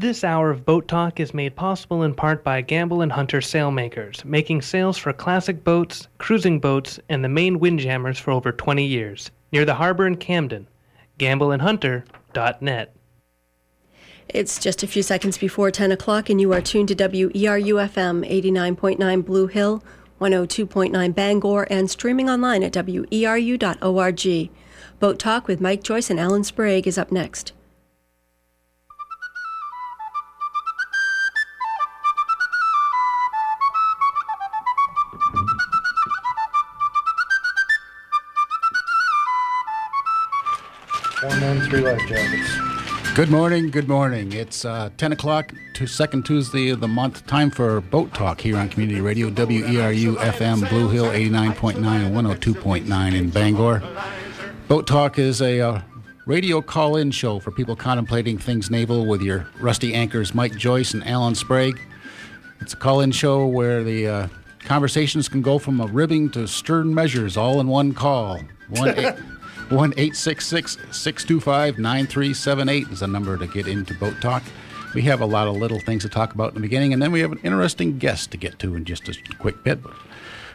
This hour of Boat Talk is made possible in part by Gambell and Hunter Sailmakers, making sails for classic boats, cruising boats, and the main windjammers for over 20 years. Near the harbor in Camden. GambellandHunter.net. It's just a few seconds before 10 o'clock, and you are tuned to WERUFM 89.9 Blue Hill, 102.9 Bangor, and streaming online at weru.org. Boat Talk with Mike Joyce and Alan Sprague is up next. Three life jackets. Good morning, good morning. It's uh, 10 o'clock, to second Tuesday of the month. Time for Boat Talk here on Community Radio, WERU FM, Blue Hill 89.9 and 102.9 in Bangor. Boat Talk is a uh, radio call in show for people contemplating things naval with your rusty anchors, Mike Joyce and Alan Sprague. It's a call in show where the uh, conversations can go from a ribbing to stern measures all in one call. One eight, 1 625 9378 is the number to get into Boat Talk. We have a lot of little things to talk about in the beginning, and then we have an interesting guest to get to in just a quick bit. But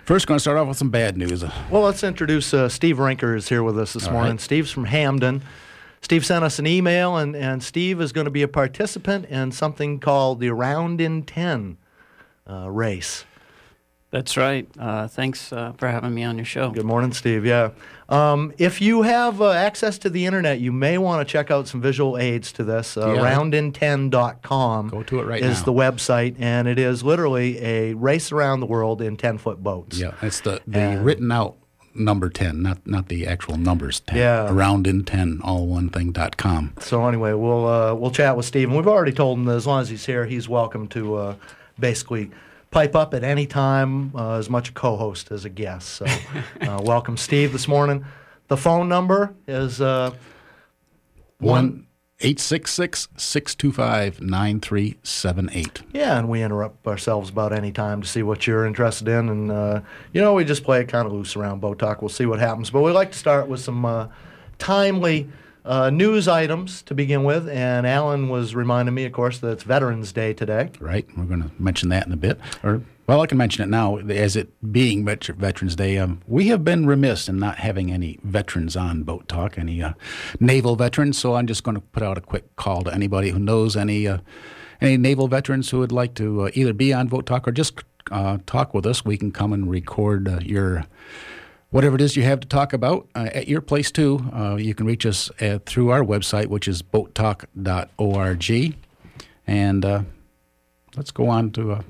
first, going to start off with some bad news. Well, let's introduce uh, Steve Rinker is here with us this All morning. right. Steve's from Hampden. Steve sent us an email, and, and Steve is going to be a participant in something called the Round in 10 uh, race. That's right. Uh, thanks uh, for having me on your show. Good morning, Steve. Yeah. Um, if you have uh, access to the internet, you may want to check out some visual aids to this. Uh, Yeah. Roundin10.com Go to it right is now. the website, and it is literally a race around the world in 10 foot boats. Yeah, it's the, the And- written out number 10, not not the actual numbers 10. Yeah. Around in 10, all one thing dot com. So anyway, we'll uh, we'll chat with Steve, and we've already told him that as long as he's here, he's welcome to uh, basically pipe up at any time, uh, as much a co-host as a guest. So uh, welcome, Steve, this morning. The phone number is uh, One 866 625 9378. yeah, and we interrupt ourselves about any time to see what you're interested in, and uh, you know we just play it kind of loose around Boat Talk. We'll see what happens, but we like to start with some uh, timely. Uh, news items to begin with, and Alan was reminding me, of course, that it's Veterans Day today. right? We're going to mention that in a bit. Or, well, I can mention it now. As it being Vet- Veterans Day, um, we have been remiss in not having any veterans on Boat Talk, any uh, naval veterans. So I'm just going to put out a quick call to anybody who knows any uh, any naval veterans who would like to uh, either be on Boat Talk or just uh, talk with us. We can come and record uh, your whatever it is you have to talk about uh, at your place too. Uh, you can reach us uh, through our website, which is boattalk.org. And uh, let's go on to uh,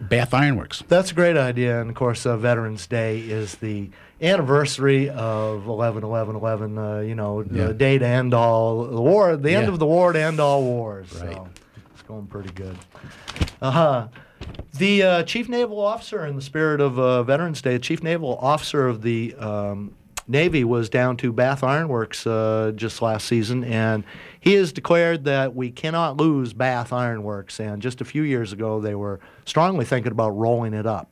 Bath Ironworks. That's a great idea, and of course, uh, Veterans Day is the anniversary of 11 11 11. Uh, you know, Yeah. the day to end all the war, the end Yeah. of the war to end all wars. Right. So it's going pretty good. Uh-huh. The uh, chief naval officer, in the spirit of uh, Veterans Day, the chief naval officer of the um, Navy was down to Bath Ironworks uh, just last season, and he has declared that we cannot lose Bath Ironworks. And just a few years ago, they were strongly thinking about rolling it up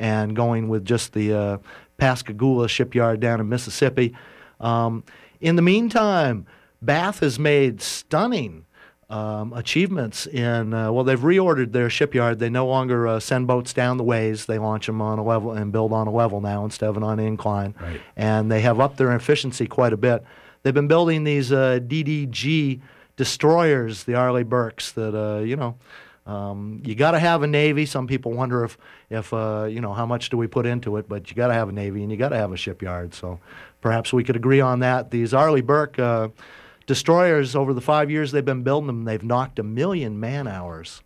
and going with just the uh, Pascagoula shipyard down in Mississippi. Um, in the meantime, Bath has made stunning um, achievements in uh, well they've reordered their shipyard they no longer uh, send boats down the ways they launch them on a level and build on a level now instead of on an incline Right. and they have upped their efficiency quite a bit they've been building these uh, ddg destroyers the arleigh burkes that uh, you know um, you got to have a navy. Some people wonder if, if uh, you know, how much do we put into it? But you got to have a navy and you got to have a shipyard. So perhaps we could agree on that. These Arleigh Burke uh, destroyers, over the five years they've been building them, they've knocked a million man hours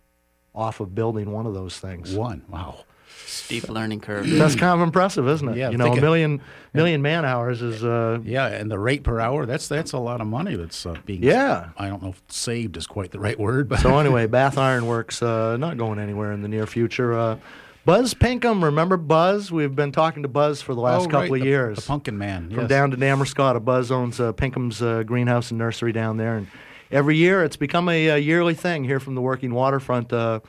off of building one of those things. One. Wow. Steep learning curve. That's kind of impressive, isn't it? Yeah, you know, think a million million man hours is uh, Yeah, and the rate per hour, that's that's a lot of money that's uh, being Yeah. I don't know if saved is quite the right word, but So anyway, Bath Ironworks uh, not going anywhere in the near future. Uh, Buzz Pinkham, remember Buzz? We've been talking to Buzz for the last Oh, couple right, of the- years. The Pumpkin Man. From down to Damariscotta, Buzz owns uh, Pinkham's uh, greenhouse and nursery down there, and every year it's become a, uh yearly thing here from the Working Waterfront. Uh,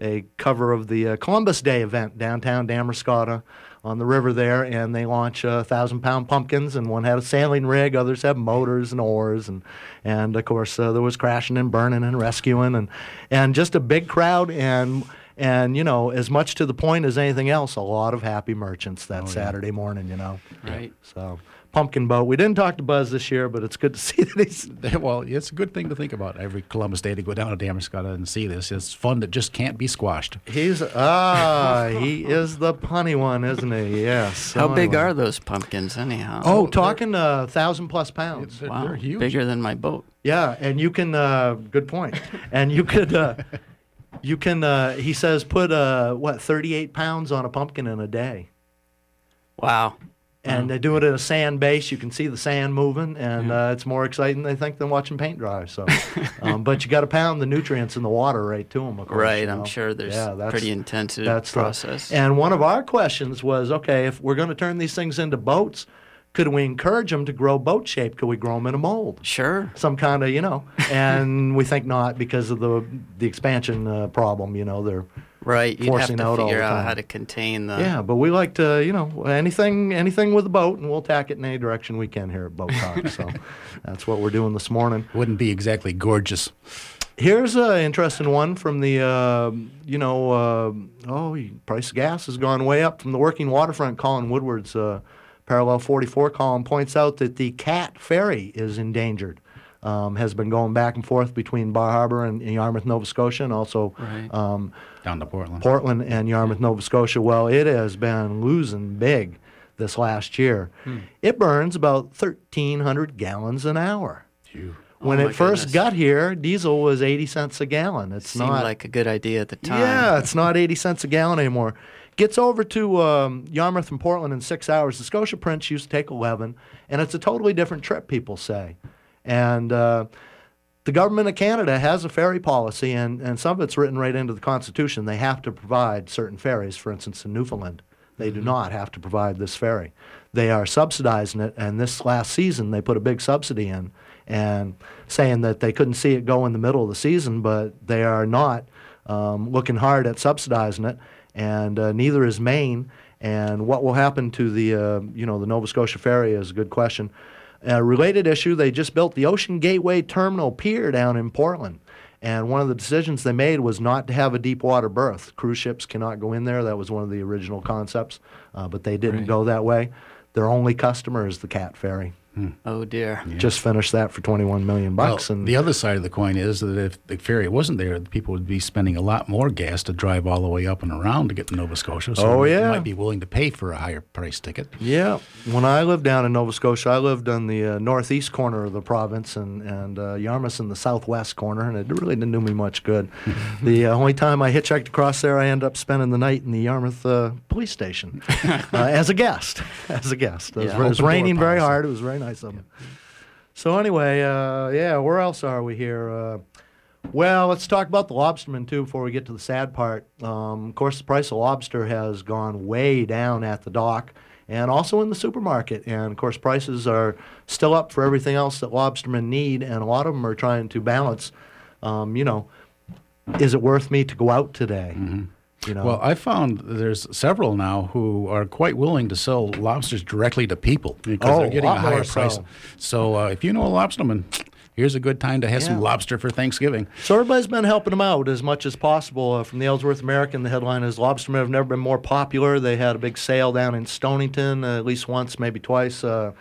a cover of the uh, Columbus Day event downtown Damariscotta on the river there, and they launch uh, thousand pound pumpkins. And one had a sailing rig, others have motors and oars, and and of course uh, there was crashing and burning and rescuing, and and just a big crowd and. And you know, as much to the point as anything else, a lot of happy merchants that Oh, yeah. Saturday morning. You know, Right. So pumpkin boat. We didn't talk to Buzz this year, but it's good to see that he's Well, it's a good thing to think about every Columbus Day to go down to Damascus and see this. It's fun that just can't be squashed. He's ah, he is the punny one, isn't he? Yes. How So big anyway. are those pumpkins, anyhow? Oh, talking a thousand plus pounds. They're, wow, they're huge. bigger than my boat. Yeah, and you can. Uh, good point. And you could. Uh, you can. Uh, he says put uh, what thirty eight pounds on a pumpkin in a day, Wow. and they do it in a sand base. You can see the sand moving, and uh, it's more exciting, they think, than watching paint dry. So, um, but you got to pound the nutrients in the water right to them. Of course, Right, you I'm sure there's Yeah, that's- pretty intensive that's the- process. and one of our questions was, okay, if we're going to turn these things into boats, could we encourage them to grow boat shape? Could we grow them in a mold? sure. Some kind of, you know, and we think not because of the the expansion uh, problem. You know, they're Right. You'd have to out figure out how to contain the. yeah. But we like to, you know, anything anything with a boat, and we'll tack it in any direction we can here at Boat Talk. so that's what we're doing this morning. Wouldn't be exactly gorgeous. Here's an interesting one from the, uh, you know, uh, oh, price of gas has gone way up from the working waterfront. Colin Woodward's uh, parallel 44 column points out that the Cat Ferry is endangered. Um, has been going back and forth between Bar Harbor and, and Yarmouth, Nova Scotia, and also Right. um, Down to Portland. Portland and Yarmouth, Nova Scotia. Well, it has been losing big this last year. It burns about 1,300 gallons an hour. Phew. When Oh, it first goodness. got here, diesel was 80 cents a gallon. It's Seemed not like a good idea at the time. Yeah, it's not 80 cents a gallon anymore. Gets over to um, Yarmouth and Portland in six hours. The Scotia Prince used to take 11, and it's a totally different trip, people say. And uh, the government of Canada has a ferry policy, and, and some of it's written right into the Constitution. They have to provide certain ferries. For instance, in Newfoundland, they do not have to provide this ferry. They are subsidizing it, and this last season they put a big subsidy in, and saying that they couldn't see it go in the middle of the season, but they are not um, looking hard at subsidizing it, and uh, neither is Maine. And what will happen to the uh, you know the Nova Scotia ferry is a good question. A related issue: they just built the Ocean Gateway Terminal Pier down in Portland, and one of the decisions they made was not to have a deep water berth. Cruise ships cannot go in there. That was one of the original concepts, uh, but they didn't Right. go that way. Their only customer is the Cat Ferry. Oh dear. Just finished that for 21 million bucks, well, and the other side of the coin is that if the ferry wasn't there, people would be spending a lot more gas to drive all the way up and around to get to Nova Scotia. So Oh, they yeah. might be willing to pay for a higher price ticket. Yeah, when I lived down in Nova Scotia, I lived on the uh, northeast corner of the province, and and uh, Yarmouth in the southwest corner, and it really didn't do me much good. the uh, only time I hitchhiked across there, I ended up spending the night in the Yarmouth uh, police station uh, as a guest. As a guest, it was, Yeah. it was raining very hard. It was very of them. So anyway, uh, yeah, where else are we here? Uh, well, let's talk about the lobsterman too before we get to the sad part. Um, of course, the price of lobster has gone way down at the dock and also in the supermarket. And of course, prices are still up for everything else that lobstermen need, and a lot of them are trying to balance. Um, you know, is it worth me to go out today? You know, Well, I found there's several now who are quite willing to sell lobsters directly to people because Oh, they're getting a higher price. so. So uh, if you know a lobsterman, here's a good time to have Yeah. some lobster for Thanksgiving. So everybody's been helping them out as much as possible. Uh, from the Ellsworth American, the headline is "Lobstermen have never been more popular." They had a big sale down in Stonington, uh, at least once, maybe twice. Uh,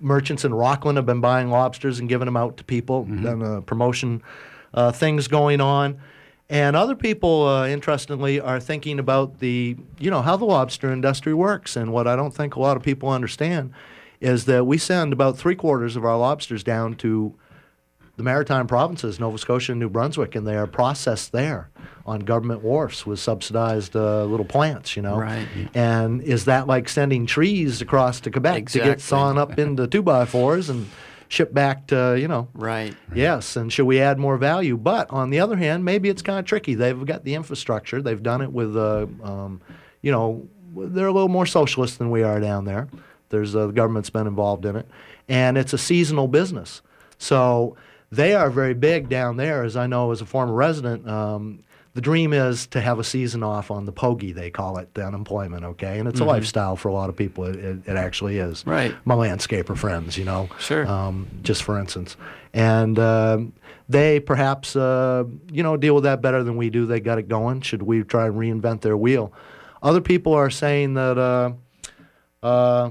merchants in Rockland have been buying lobsters and giving them out to people. Done uh, promotion uh, things going on, and other people, uh, interestingly, are thinking about the you know how the lobster industry works. And what I don't think a lot of people understand is that we send about three quarters of our lobsters down to the maritime provinces, Nova Scotia and New Brunswick, and they are processed there on government wharfs with subsidized uh, little plants, you know. Right. And is that like sending trees across to Quebec to get sawn up into two by fours and shipped back to, you know? Right. Yes, and should we add more value? But on the other hand, maybe it's kind of tricky. They've got the infrastructure. They've done it with, uh, um, you know, they're a little more socialist than we are down there. There's uh, the government's been involved in it, and it's a seasonal business. So they are very big down there, as I know as a former resident. Um, the dream is to have a season off on the pogey, they call it, the unemployment, okay? And it's a lifestyle for a lot of people. It, it, it actually is. Right. My landscaper friends, you know. Sure. Um, just for instance. And um, they perhaps, uh, you know, deal with that better than we do. They got it going. Should we try and reinvent their wheel? Other people are saying that uh, uh,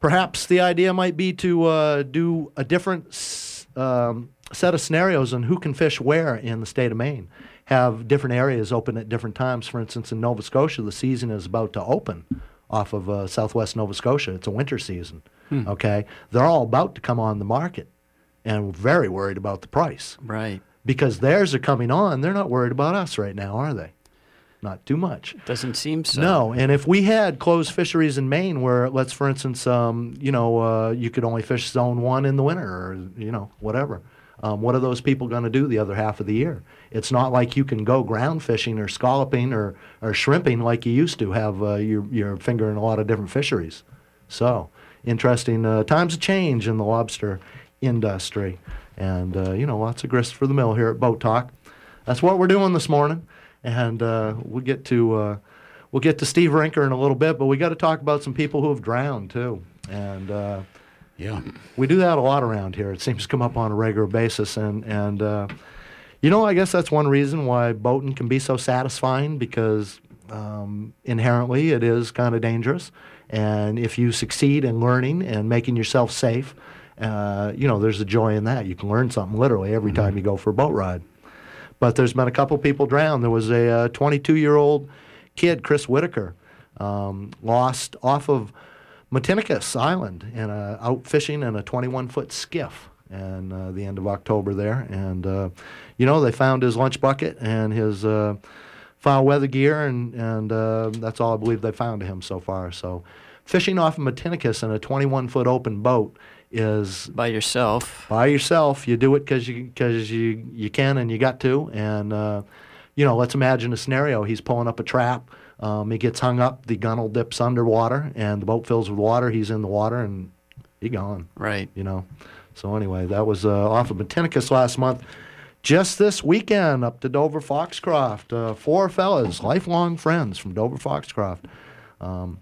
perhaps the idea might be to uh, do a different s- um, set of scenarios on who can fish where in the state of Maine. Have different areas open at different times. For instance, in Nova Scotia, the season is about to open off of uh, southwest Nova Scotia. It's a winter season. Okay, they're all about to come on the market, and we're very worried about the price Right. because theirs are coming on. They're not worried about us right now, are they? Not too much. Doesn't seem so. No, and if we had closed fisheries in Maine, where let's, for instance, um, you know, uh, you could only fish zone one in the winter, or you know, whatever. Um, what are those people going to do the other half of the year? It's not like you can go ground fishing or scalloping or, or shrimping like you used to have uh, your your finger in a lot of different fisheries. So interesting uh, times of change in the lobster industry, and uh, you know, lots of grist for the mill here at Boat Talk. That's what we're doing this morning, and uh, we'll get to uh, we'll get to Steve Rinker in a little bit, but we got to talk about some people who have drowned too, and uh, Yeah. we do that a lot around here. It seems to come up on a regular basis, and and uh, you know, I guess that's one reason why boating can be so satisfying because um, inherently it is kind of dangerous, and if you succeed in learning and making yourself safe, uh, you know, there's a joy in that. You can learn something literally every time you go for a boat ride. But there's been a couple people drowned. There was a 22 year old kid, Chris Whitaker, um, lost off of Matinicus Island and uh, out fishing in a 21 foot skiff and uh, the end of October there. And, uh, you know, they found his lunch bucket and his uh, foul weather gear, and, and uh, that's all I believe they found of him so far. So fishing off of Matinicus in a 21 foot open boat is By yourself. by yourself. You do it because you because you you can and you got to. And uh, you know, let's imagine a scenario. He's pulling up a trap. Um, he gets hung up. The gunnel dips underwater, and the boat fills with water. He's in the water, and he gone. Right. You know. So anyway, that was uh, off of Matinicus last month. Just this weekend, up to Dover Foxcroft, uh, four fellas, lifelong friends from Dover Foxcroft. Um,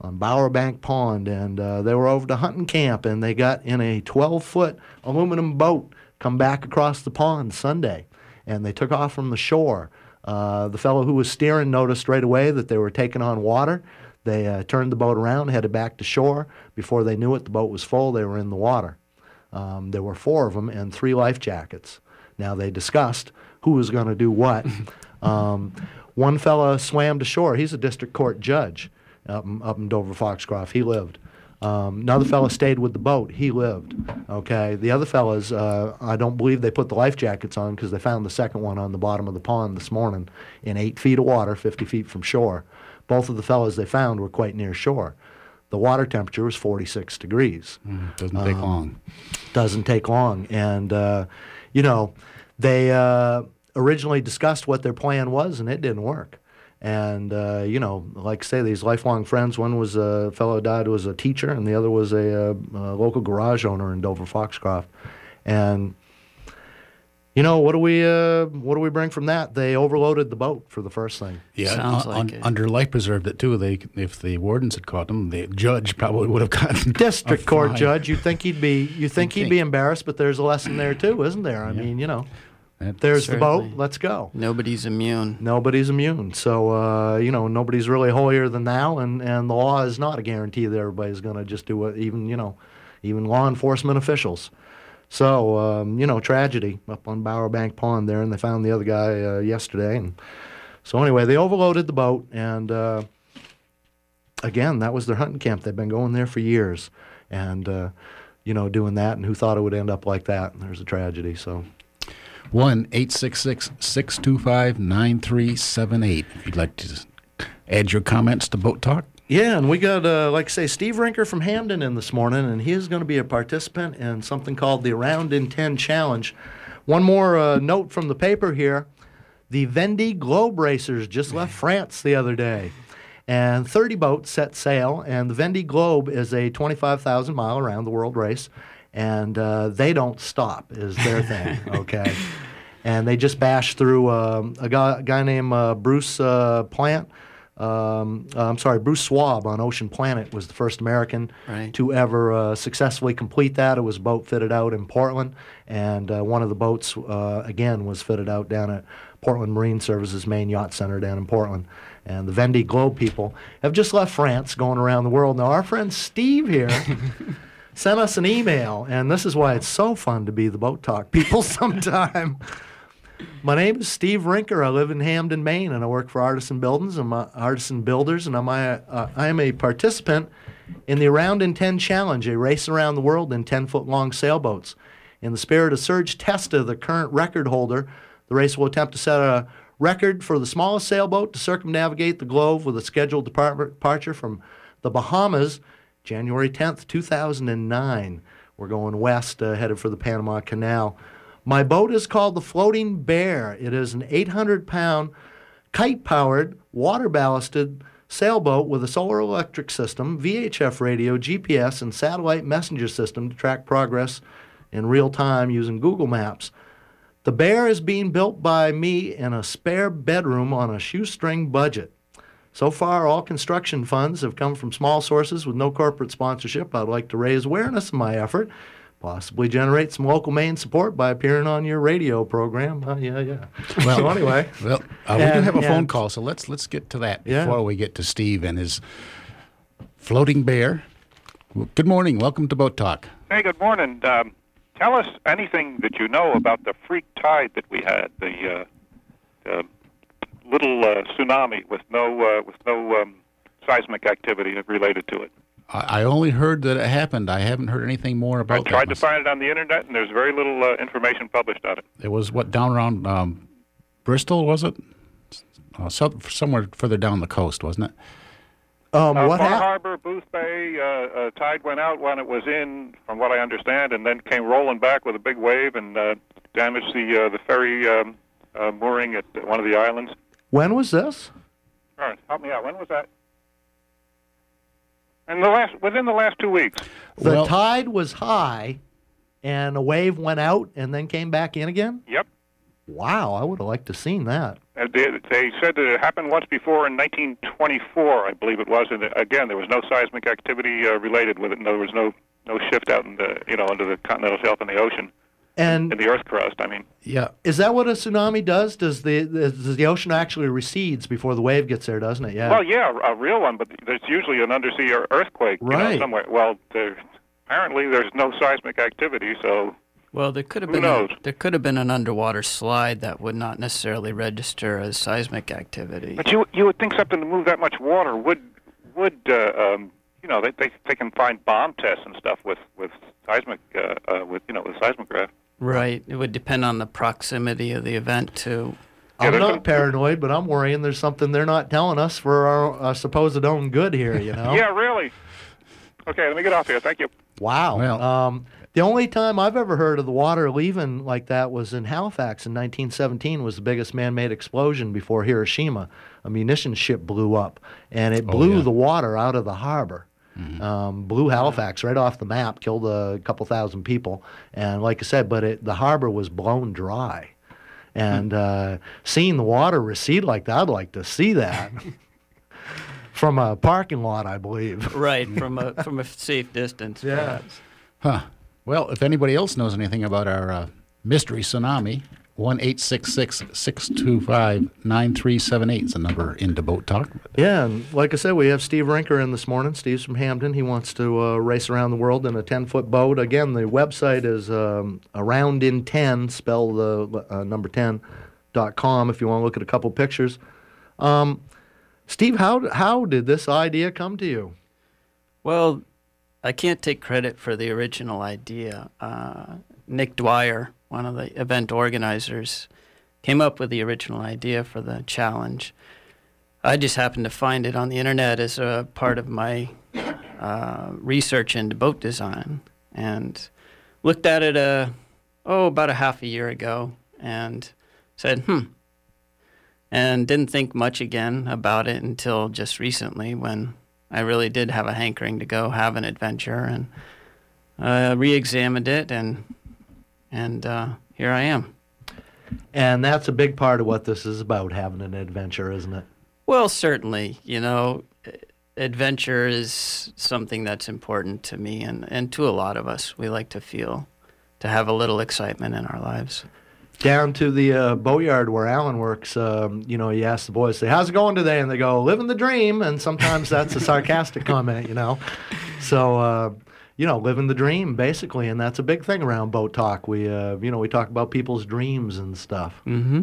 on Bower Bank Pond, and uh, they were over to hunting camp, and they got in a 12-foot aluminum boat, come back across the pond Sunday, and they took off from the shore. Uh, the fellow who was steering noticed right away that they were taking on water. They uh, turned the boat around, headed back to shore. Before they knew it, the boat was full. They were in the water. Um, there were four of them and three life jackets. Now they discussed who was going to do what. um, one fellow swam to shore. He's a district court judge up in, up in Dover Foxcroft. He lived. Um, another fellow stayed with the boat. He lived. Okay. The other fellas, uh, I don't believe they put the life jackets on because they found the second one on the bottom of the pond this morning in eight feet of water, 50 feet from shore. Both of the fellas they found were quite near shore. The water temperature was 46 degrees Doesn't take long. doesn't take long. And, uh, you know, they uh, originally discussed what their plan was, and it didn't work. And, uh, you know, like I say, these lifelong friends, one was a fellow who died who was a teacher, and the other was a, uh a local garage owner in Dover Foxcroft. And, you know, what do we uh, what do we bring from that? They overloaded the boat for the first thing. Yeah, Sounds un- like un- it. under life preserved it too. They if the wardens had caught them, the judge probably would have gotten District a court fine. judge, you'd think he'd be you think he'd think. be embarrassed, but there's a lesson there too, isn't there? I mean, you know, That- there's the boat. Let's go. Nobody's immune. nobody's immune. So uh, you know, nobody's really holier than thou, and and the law is not a guarantee that everybody's going to just do what even you know, even law enforcement officials. So um, you know, tragedy up on Bower Bank Pond there, and they found the other guy uh, yesterday, and so anyway, they overloaded the boat, and uh, again, that was their hunting camp. They've been going there for years, and. Uh, you know, doing that, and who thought it would end up like that? And There's a tragedy. So, One eight six six six two five nine three seven eight. If you'd like to add your comments to Boat Talk, Yeah, and we got, uh, like I say, Steve Rinker from Hampden in this morning, and he is going to be a participant in something called the Around in 10 Challenge. One more uh, note from the paper here. The Vendée Globe Racers just left France the other day, and 30 boats set sail, and the Vendée Globe is a 25,000 mile around the world race, and uh, they don't stop, is their thing, okay? and they just bashed through um, a, guy, a guy named uh, Bruce uh, Plant. Um, uh, I'm sorry, Bruce Schwab on Ocean Planet was the first American Right. to ever uh, successfully complete that. It was a boat fitted out in Portland, and uh, one of the boats, uh, again, was fitted out down at Portland Marine Services main yacht center down in Portland. And the Vendée Globe people have just left France going around the world. Now, our friend Steve here sent us an email, and this is why it's so fun to be the Boat Talk people sometime. My name is Steve Rinker. I live in Hampden, Maine, and I work for Artisan Buildings. I'm Artisan Builders, and I'm a, uh, I am a participant in the Around in 10 Challenge, a race around the world in 10 foot long sailboats. In the spirit of Serge Testa, the current record holder, the race will attempt to set a record for the smallest sailboat to circumnavigate the globe with a scheduled departure from the Bahamas January 10th, 2009. We're going west, uh, headed for the Panama Canal. My boat is called the Floating Bear. It is an 800 pound kite powered, water ballasted sailboat with a solar electric system, VHF radio, GPS, and satellite messenger system to track progress in real time using Google Maps. The Bear is being built by me in a spare bedroom on a shoestring budget. So far, all construction funds have come from small sources with no corporate sponsorship. I'd like to raise awareness of my effort, possibly generate some local Maine support by appearing on your radio program. Uh, yeah, yeah. Well, so anyway, Well, uh, we do have a phone call, so let's let's get to that Yeah. before we get to Steve and his floating bear. Good morning. Welcome to Boat Talk. Hey, good morning. Um, tell us anything that you know about the freak tide that we had, the uh, uh, little uh, tsunami with no uh, with no um, seismic activity related to it. I, I only heard that it happened. I haven't heard anything more about. it. I tried that. to myself. find it on the internet, and there's very little uh, information published on it. It was what down around um, Bristol, was it? Uh, so, somewhere further down the coast, wasn't it? um, Uh, what Bar happened? Harbor, Boothbay, uh, uh, tide went out when it was in, from what I understand, and then came rolling back with a big wave and uh, damaged the uh, the ferry um, uh, mooring at one of the islands. When was this? All right, help me out. When was that? In the last, within the last two weeks. The Well- tide was high, and a wave went out and then came back in again. Yep. Wow, I would have liked to have seen that. Uh, they, they said that it happened once before in 1924, I believe it was. And again, there was no seismic activity uh, related with it. No, there was no no shift out in the you know under the continental shelf in the ocean And in the earth crust. I mean, Yeah. is that what a tsunami does? Does the does the ocean actually recedes before the wave gets there? Doesn't it? Yeah. well, yeah, a real one, but there's usually an undersea ear- earthquake you know, somewhere. Well, there, apparently there's no seismic activity, so Well, there could have Who been a, knows? there could have been an underwater slide that would not necessarily register as seismic activity. But you you would think something to move that much water would would uh, um, you know they, they they can find bomb tests and stuff with with seismic uh, uh, with you know with seismograph. Right. It would depend on the proximity of the event to. Yeah, I'm not paranoid, but I'm worrying there's something they're not telling us for our uh, supposed own good here. You know. Yeah, really. Okay, let me get off here. Thank you. Wow. Well- um, the only time I've ever heard of the water leaving like that was in Halifax in 1917. Was the biggest man-made explosion before Hiroshima. A munitions ship blew up, and it Oh, blew yeah. the water out of the harbor. Um, blew Halifax right off the map, killed a couple thousand people, and like I said, but it, the harbor was blown dry. And uh, seeing the water recede like that, I'd like to see that from a parking lot, I believe. Right from a from a safe distance. Yeah. perhaps. Huh. Well, if anybody else knows anything about our uh, mystery tsunami, one eight six six six two five nine three seven eight is the number into Boat Talk. Yeah, and like I said, we have Steve Rinker in this morning. Steve's from Hampden. He wants to uh, race around the world in a 10 foot boat. Again, the website is um, around in 10, spell the uh, number 10 dot com if you want to look at a couple pictures. Um, Steve, how, how did this idea come to you? Well, I can't take credit for the original idea. Uh, Nick Dwyer, one of the event organizers, came up with the original idea for the challenge. I just happened to find it on the internet as a part of my uh, research into boat design and looked at it uh, oh about a half a year ago and said hmm and didn't think much again about it until just recently when I really did have a hankering to go have an adventure and uh, re-examined it and and uh, here I am. And that's a big part of what this is about, having an adventure, isn't it? Well, certainly. You know, adventure is something that's important to me and, and to a lot of us. We like to feel, to have a little excitement in our lives. Down to the uh, boatyard where Alan works, um, you know, you ask the boys, say, how's it going today? And they go, living the dream. And sometimes that's a sarcastic comment, you know. So, uh, you know, living the dream, basically. And that's a big thing around Boat Talk. We, uh, you know, we talk about people's dreams and stuff. Mm-hmm.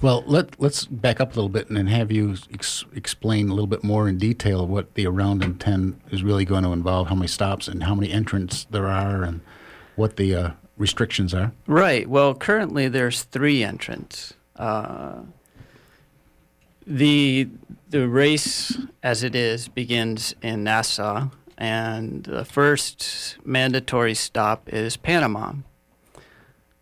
Well, let, let's back up a little bit and then have you ex- explain a little bit more in detail what the Around in 10 is really going to involve, how many stops and how many entrants there are, and what the uh, restrictions are. Right. Well, currently there's three entrants. Uh, the the race, as it is, begins in Nassau, and the first mandatory stop is Panama.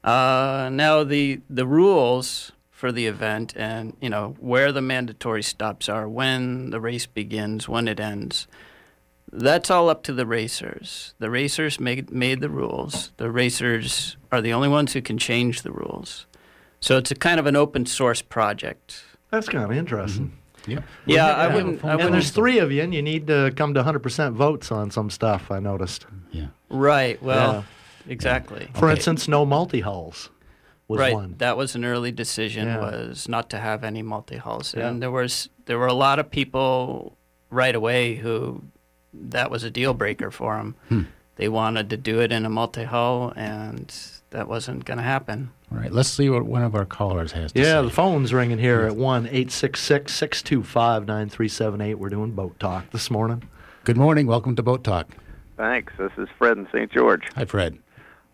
Uh, now the the rules for the event and you know where the mandatory stops are, when the race begins, when it ends. That's all up to the racers. The racers made made the rules. The racers are the only ones who can change the rules. So it's a kind of an open source project. That's kind of interesting. Yeah. Yeah, I wouldn't. I And wouldn't there's three of you, and you need to come to 100% votes on some stuff, I noticed. Yeah. Right. Well, exactly. For Okay. instance, no multi hulls was right. one. That was an early decision Yeah. was not to have any multi hulls, Yeah. and there was there were a lot of people right away who that was a deal breaker for them. Hmm. They wanted to do it in a multi hull, and that wasn't going to happen. All right. Let's see what one of our callers has to Yeah, say. Yeah, the phone's ringing here at 1 866 625 9378. We're doing boat talk this morning. Good morning. Welcome to Boat Talk. Thanks. This is Fred in St. George. Hi, Fred.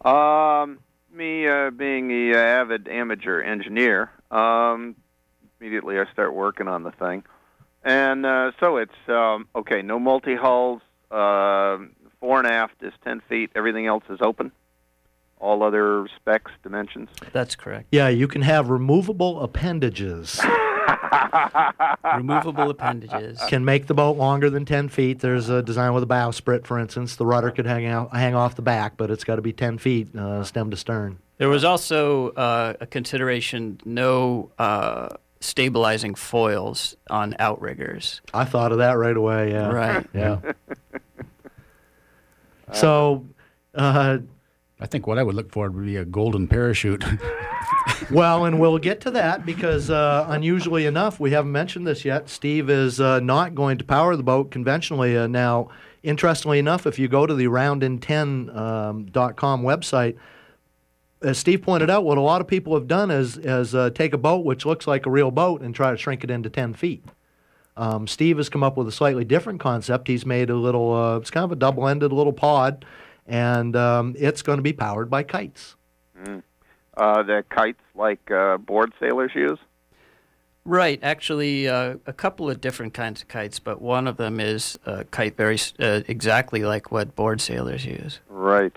Um, me uh, being a uh, avid amateur engineer, um, immediately I start working on the thing, and uh, so it's um, okay. No multi hulls. Uh, fore and aft is ten feet. Everything else is open. All other specs, dimensions. That's correct. Yeah, you can have removable appendages. Removable appendages. can make the boat longer than 10 feet. There's a design with a bowsprit, for instance. The rudder could hang out, hang off the back, but it's got to be 10 feet uh, stem to stern. There was also uh, a consideration no uh, stabilizing foils on outriggers. I thought of that right away. Yeah. Right. Yeah. so, uh, I think what I would look for would be a golden parachute. well, and we'll get to that because, uh, unusually enough, we haven't mentioned this yet. Steve is uh, not going to power the boat conventionally. Uh, now, interestingly enough, if you go to the roundin10.com um, website, as Steve pointed out, what a lot of people have done is, is uh, take a boat which looks like a real boat and try to shrink it into 10 feet. Um, Steve has come up with a slightly different concept. He's made a little, uh, it's kind of a double ended little pod, and um, it's going to be powered by kites. Uh, the kites like uh, board sailors use. Right. Actually, uh, a couple of different kinds of kites, but one of them is a kite very uh, exactly like what board sailors use. Right.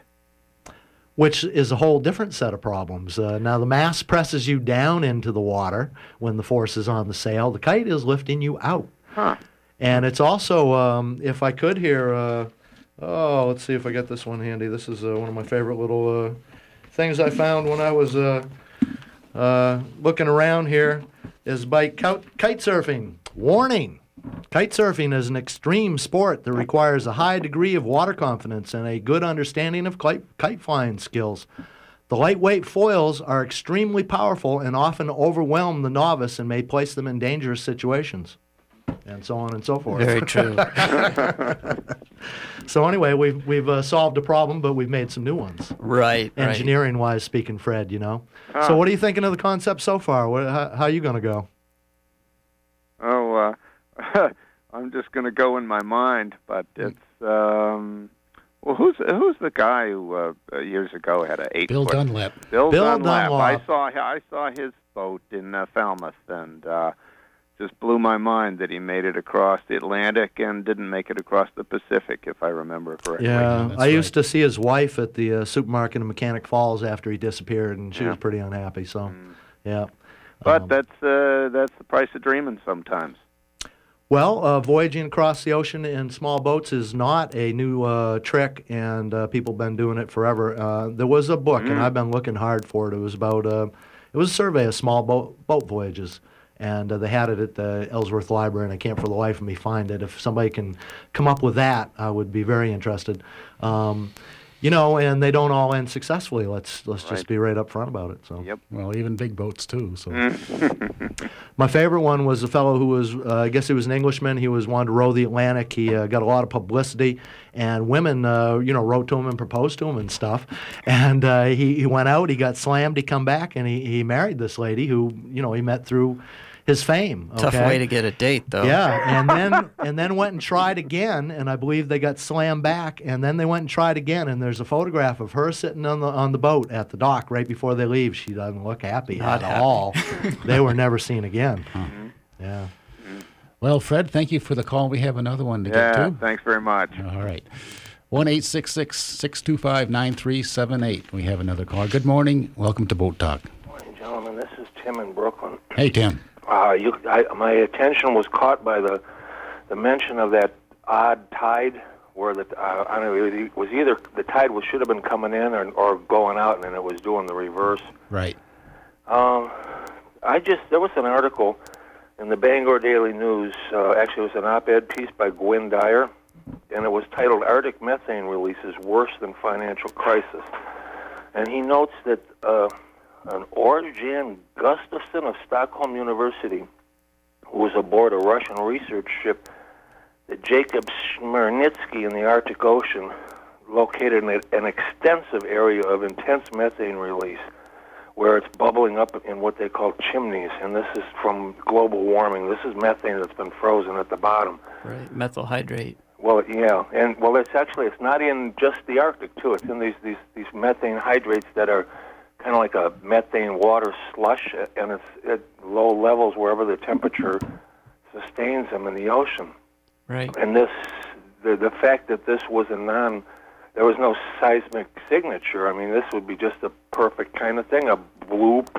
which is a whole different set of problems. Uh, now, the mass presses you down into the water when the force is on the sail. The kite is lifting you out. Huh. And it's also, um, if I could here, uh, oh, let's see if I get this one handy. This is uh, one of my favorite little uh, things I found when I was uh, uh, looking around here. Is by kite surfing. Warning. Kite surfing is an extreme sport that requires a high degree of water confidence and a good understanding of kite flying skills. The lightweight foils are extremely powerful and often overwhelm the novice and may place them in dangerous situations. And so on and so forth. Very true. So anyway, we've we've uh, solved a problem, but we've made some new ones. right. right. Engineering wise speaking, Fred, you know. Ah. So what are you thinking of the concept so far? What, how, how are you going to go? Oh, uh, I'm just going to go in my mind, but it's um, well, who's who's the guy who uh, uh, years ago had a eight Bill foot Dunlop. Bill, Bill Dunlop. Dunlop. I saw I saw his boat in uh, Falmouth, and uh, just blew my mind that he made it across the Atlantic and didn't make it across the Pacific, if I remember correctly. Yeah, that's I used to see his wife at the uh, supermarket in Mechanic Falls after he disappeared, and she Yeah. was pretty unhappy. So, yeah. But Um, that's uh, that's the price of dreaming sometimes. Well, uh, voyaging across the ocean in small boats is not a new uh, trick, and uh, people have been doing it forever. Uh, there was a book, and I've been looking hard for it. It was about uh, It was a survey of small boat, boat voyages. And uh, they had it at the Ellsworth Library, and I can't for the life of me find it. If somebody can come up with that, I would be very interested. Um, you know, and they don't all end successfully. Let's let's Right. just be right up front about it. So. Yep. Well, even big boats too. So My favorite one was a fellow who was, uh, I guess he was an Englishman. He was wanted to row the Atlantic. He uh, got a lot of publicity, and women, uh, you know, wrote to him and proposed to him and stuff. And uh, he, he went out, he got slammed, he come back, and he, he married this lady who, you know, he met through his fame. Tough way to get a date, though. Yeah, and then and then went and tried again, and I believe they got slammed back, and then they went and tried again, and there's a photograph of her sitting on the on the boat at the dock right before they leave. She doesn't look happy Not at happy. all. they were never seen again. Yeah. Well, Fred, thank you for the call. We have another one to Yeah, get to. thanks very much. All right. 1 625 9378. We have another call. Good morning. Welcome to Boat Talk. Morning, gentlemen. This is Tim in Brooklyn. Hey, Tim. Uh, you, I, my attention was caught by the the mention of that odd tide, where the uh, I don't know it was either the tide was should have been coming in or, or going out, and it was doing the reverse. Right. Um, I just there was an article in the Bangor Daily News. Uh, actually, it was an op-ed piece by Gwynne Dyer, and it was titled "Arctic Methane Releases Worse Than Financial Crisis." And he notes that uh, an Orjan Gustafsson of Stockholm University, who was aboard a Russian research ship, the Jacob Smirnitsky in the Arctic Ocean, located in an extensive area of intense methane release where it's bubbling up in what they call chimneys, and this is from global warming. This is methane that's been frozen at the bottom. Right. Methyl hydrate. Well, yeah, and well, it's actually it's not in just the Arctic too. It's in these these these methane hydrates that are kind of like a methane water slush, and it's at low levels wherever the temperature sustains them in the ocean. Right. And this, the the fact that this was a non, there was no seismic signature. I mean, this would be just a perfect kind of thing, a bloop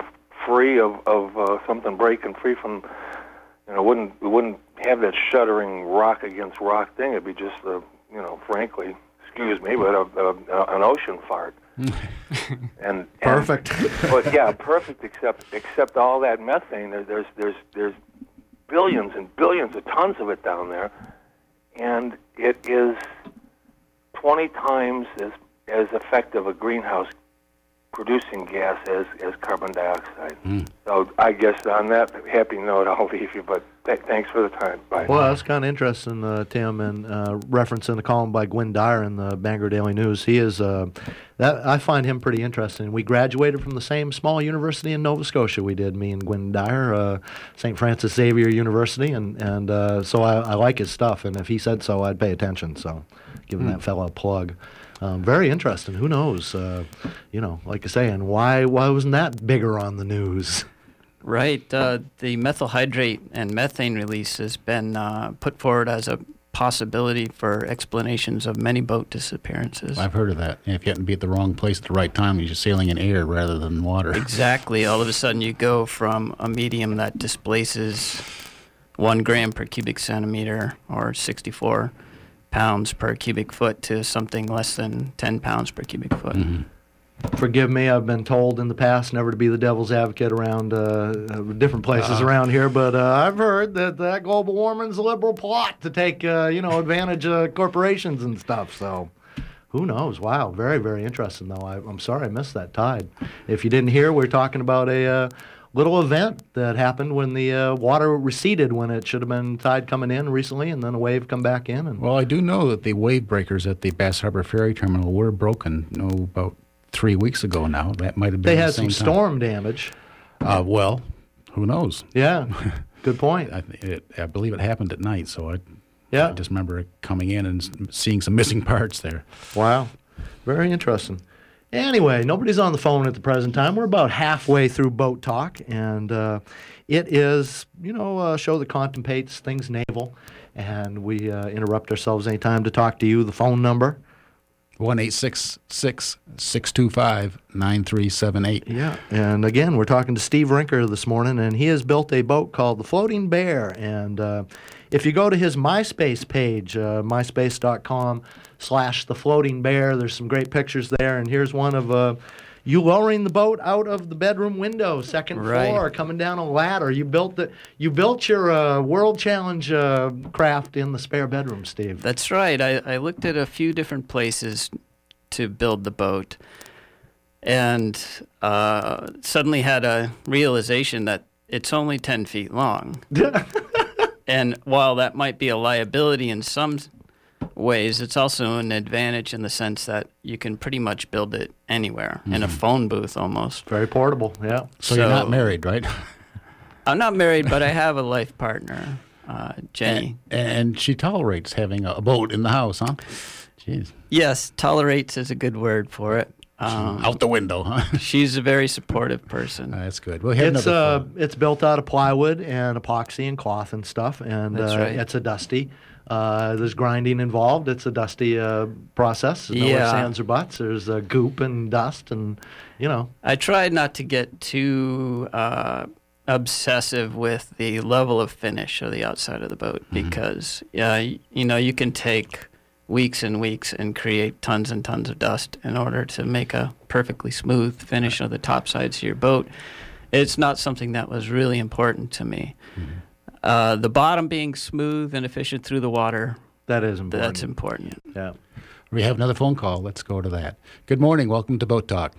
free of of uh, something breaking free from. You know, wouldn't it wouldn't have that shuddering rock against rock thing. It'd be just a, you know, frankly, excuse me, but a, a, a, an ocean fart. and, and Perfect. but yeah, perfect. Except except all that methane. There, there's there's there's billions and billions of tons of it down there, and it is 20 times as as effective a greenhouse producing gas as as carbon dioxide. So I guess on that happy note, I'll leave you. But th- thanks for the time. Bye. Well, that's kind of interesting, uh, Tim, and uh, referencing the column by Gwynne Dyer in the Bangor Daily News. He is uh, that I find him pretty interesting. We graduated from the same small university in Nova Scotia. We did, me and Gwynne Dyer, uh, St. Francis Xavier University, and and uh, so I, I like his stuff. And if he said so, I'd pay attention. So, giving that fellow a plug. Um, very interesting. Who knows? Uh, you know, like I say, and why why wasn't that bigger on the news? Right. Uh, the methyl hydrate and methane release has been uh, put forward as a possibility for explanations of many boat disappearances. I've heard of that. If you happen to be at the wrong place at the right time, you're just sailing in air rather than water. Exactly. All of a sudden, you go from a medium that displaces one gram per cubic centimeter or 64 pounds per cubic foot to something less than 10 pounds per cubic foot. Forgive me, I've been told in the past never to be the devil's advocate around uh, uh, different places around here, but uh, I've heard that that global warming's a liberal plot to take uh, you know advantage of corporations and stuff. So. Who knows? Wow, very, very interesting, though. I, I'm sorry I missed that tide. If you didn't hear, we're talking about a uh, little event that happened when the uh, water receded when it should have been tide coming in recently, and then a wave come back in. And Well, I do know that the wave breakers at the Bass Harbor Ferry Terminal were broken no, about three weeks ago now. That might have been they the had same some time. storm damage. Uh, well, who knows? Yeah, good point. I, it, I believe it happened at night, so I, Yeah. I just remember coming in and seeing some missing parts there. Wow. Very interesting. Anyway, nobody's on the phone at the present time. We're about halfway through Boat Talk, and uh, it is, you know, a show that contemplates things naval, and we uh, interrupt ourselves anytime to talk to you. The phone number. 1 625 9378. Yeah. And again, we're talking to Steve Rinker this morning, and he has built a boat called the Floating Bear. And uh, if you go to his MySpace page, uh, myspace.com slash the Floating Bear, there's some great pictures there. And here's one of uh, you lowering the boat out of the bedroom window, second Right. floor, coming down a ladder. You built the you built your uh, World Challenge uh, craft in the spare bedroom, Steve. That's right. I, I looked at a few different places to build the boat and uh, suddenly had a realization that it's only 10 feet long. and while that might be a liability in some ways, it's also an advantage in the sense that you can pretty much build it anywhere in a phone booth almost. Very portable. Yeah. So, you're not married, right? I'm not married, but I have a life partner, uh, Jenny. And she tolerates having a boat in the house, huh? Jeez. Yes, tolerates is a good word for it. Um, Out the window, huh? she's a very supportive person. That's good. We'll have It's another uh, phone. it's built out of plywood and epoxy and cloth and stuff, and That's uh, right. it's a dusty. Uh, there's grinding involved. It's a dusty uh, process. No ifs, Yeah. ands, or butts. There's uh, goop and dust, and you know. I tried not to get too uh, obsessive with the level of finish of the outside of the boat because, yeah, y- you know, you can take weeks and weeks and create tons and tons of dust in order to make a perfectly smooth finish of the top sides of your boat. It's not something that was really important to me. Uh, the bottom being smooth and efficient through the water, That is important. that's important. Yeah. We have another phone call. Let's go to that. Good morning. Welcome to Boat Talk.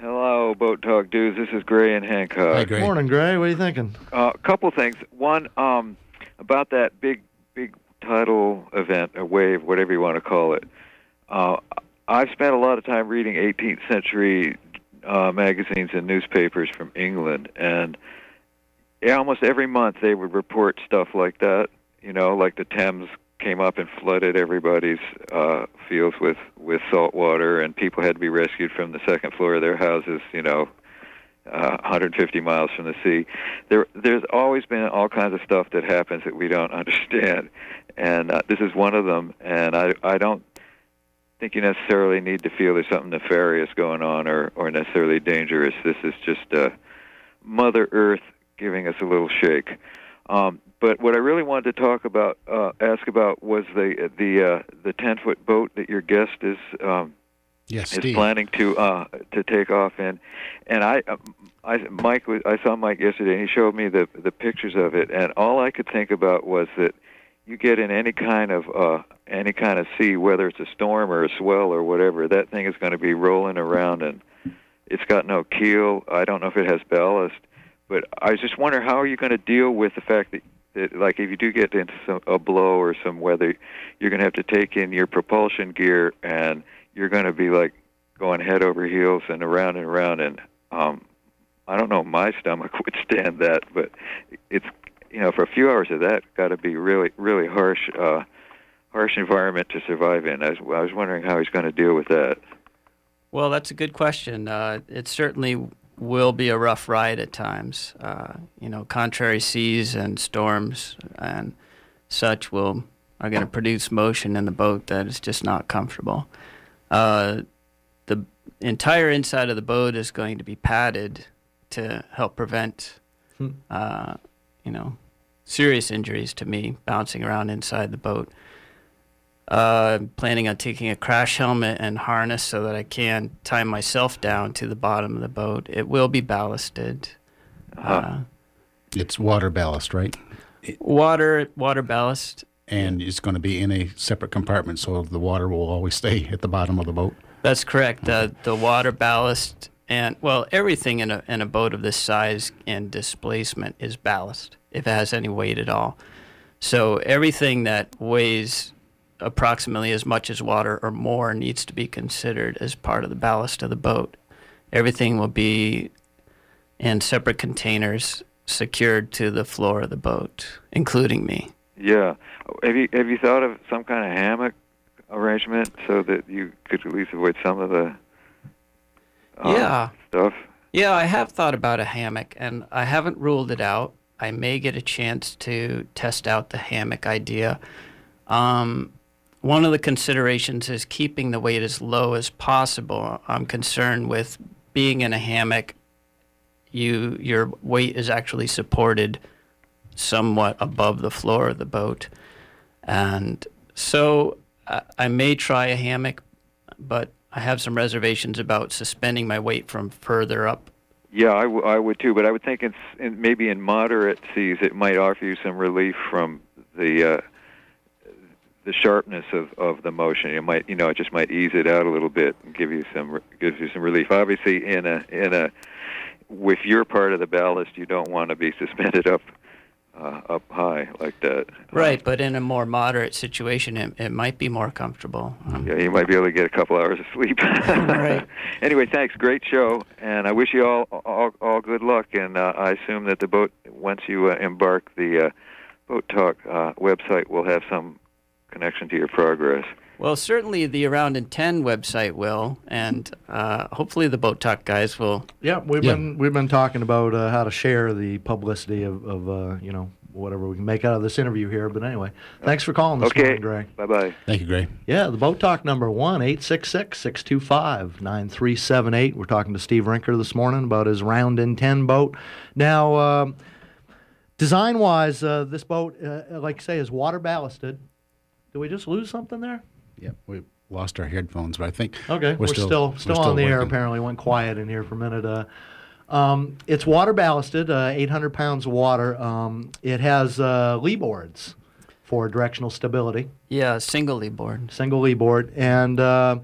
Hello, Boat Talk dudes. This is Gray and Hancock. Hi, Gray. Morning, Gray. What are you thinking? A couple things. One, um, about that big, big tidal event, a wave, whatever you want to call it. Uh, I've spent a lot of time reading 18th century uh, magazines and newspapers from England, and yeah, almost every month they would report stuff like that. You know, like the Thames came up and flooded everybody's uh, fields with with salt water, and people had to be rescued from the second floor of their houses. You know, uh, 150 miles from the sea. There, there's always been all kinds of stuff that happens that we don't understand, and uh, this is one of them. And I, I don't think you necessarily need to feel there's something nefarious going on or, or necessarily dangerous. This is just uh, Mother Earth giving us a little shake. Um, but what I really wanted to talk about, uh, ask about, was the the uh, the 10 foot boat that your guest is um, Yes, is Steve. planning to uh to take off in and i uh, i mike was i saw mike yesterday and he showed me the the pictures of it and all i could think about was that you get in any kind of uh any kind of sea whether it's a storm or a swell or whatever that thing is going to be rolling around and it's got no keel i don't know if it has ballast but i just wondering how are you going to deal with the fact that that, like if you do get into some, a blow or some weather, you're going to have to take in your propulsion gear and you're going to be like going head over heels and around and around and um I don't know my stomach would stand that but it's you know for a few hours of that got to be really really harsh uh harsh environment to survive in I was I was wondering how he's going to deal with that Well, that's a good question. Uh, it certainly will be a rough ride at times. Uh, you know, contrary seas and storms and such will are going to produce motion in the boat that is just not comfortable. Uh, the entire inside of the boat is going to be padded to help prevent, Hmm. uh, you know, serious injuries to me bouncing around inside the boat. Uh, planning on taking a crash helmet and harness so that I can tie myself down to the bottom of the boat. It will be ballasted. Uh, It's water ballast, right? water, water ballast. And it's going to be in a separate compartment, so the water will always stay at the bottom of the boat. That's correct. Uh, the water ballast and well, everything in a in a boat of this size and displacement is ballast if it has any weight at all. So everything that weighs approximately as much as water or more needs to be considered as part of the ballast of the boat. Everything will be in separate containers secured to the floor of the boat, including me. yeah have you have you thought of some kind of hammock arrangement so that you could at least avoid some of the uh, yeah. stuff Yeah, I have thought about a hammock, and I haven't ruled it out. I may get a chance to test out the hammock idea. Um, one of the considerations is keeping the weight as low as possible. I'm concerned with being in a hammock. You your weight is actually supported somewhat above the floor of the boat, and so I, I may try a hammock, but I have some reservations about suspending my weight from further up. Yeah, I, w- I would too, but I would think it's in, maybe in moderate seas it might offer you some relief from the uh, the sharpness of, of the motion. It might, you know, it just might ease it out a little bit and give you some gives you some relief. Obviously, in a in a with your part of the ballast, you don't want to be suspended up uh, up high like that. Right, but in a more moderate situation, it, it might be more comfortable. Um, Yeah, you might be able to get a couple hours of sleep. Right. Anyway, thanks. Great show, and I wish you all all, all good luck. And uh, I assume that the boat, once you uh, embark, the uh, Boat Talk uh, website will have some connection to your progress. Well, certainly the Around in 10 website will, and uh, hopefully the Boat Talk guys will. Yeah, we've Yeah. been we've been talking about uh, how to share the publicity of, of uh, you know whatever we can make out of this interview here. But anyway, thanks for calling this Okay. morning, Greg. Bye bye. Thank you, Gray. Yeah, the boat talk number one eight six six six two five nine three seven eight. We're talking to Steve Rinker this morning about his round in ten boat. Now, um, design wise, uh, this boat, uh, like I say, is water ballasted. Did we just lose something there? Yep, we lost our headphones, but I think Okay, we're, still still, we're on the air. Apparently, went quiet in here for a minute. Uh, um, it's water ballasted, uh, 800 pounds of water. Um, it has uh, lee boards for directional stability, Yeah, singly board. single lee board. And uh,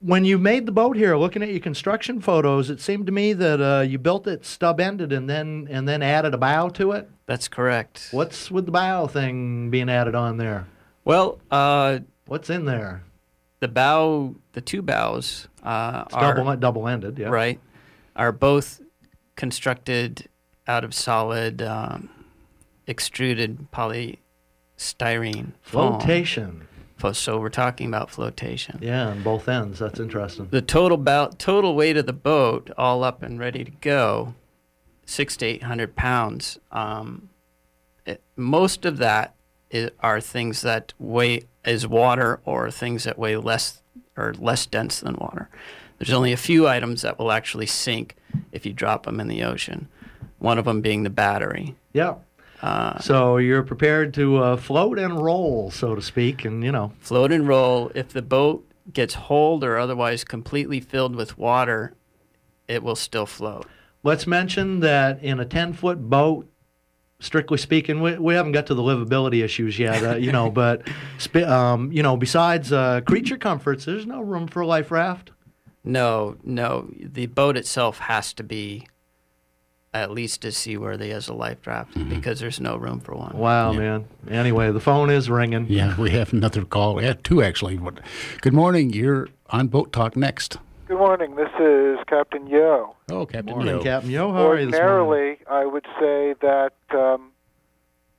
when you made the boat here, looking at your construction photos, it seemed to me that uh, you built it stub ended and then and then added a bow to it. That's correct. What's with the bow thing being added on there? Well, uh, What's in there? the bow, the two bows uh, are double double ended. Yeah. right, are both constructed out of solid um, extruded polystyrene foam. Flotation. Fo- So we're talking about flotation. Yeah, on both ends. That's interesting. The total bow, total weight of the boat, all up and ready to go, six to eight hundred pounds. Um, it, most of that are things that weigh as water or things that weigh less or less dense than water. There's only a few items that will actually sink if you drop them in the ocean. One of them being the battery. Yeah. Uh, So you're prepared to uh, float and roll, so to speak, and you know. float and roll. If the boat gets holed or otherwise completely filled with water, it will still float. Let's mention that in a 10 foot boat, strictly speaking, we, we haven't got to the livability issues yet, uh, you know, but, um, you know, besides uh, creature comforts, there's no room for a life raft. No, no. The boat itself has to be at least as seaworthy as a life raft because there's no room for one. Wow, man. Anyway, the phone is ringing. Yeah, we have another call. We had two actually. But good morning. You're on Boat Talk next. Good morning. This is Captain Yo. Oh, Captain Morning, Yo. Captain Yo. How are you this morning? Ordinarily, I would say that um,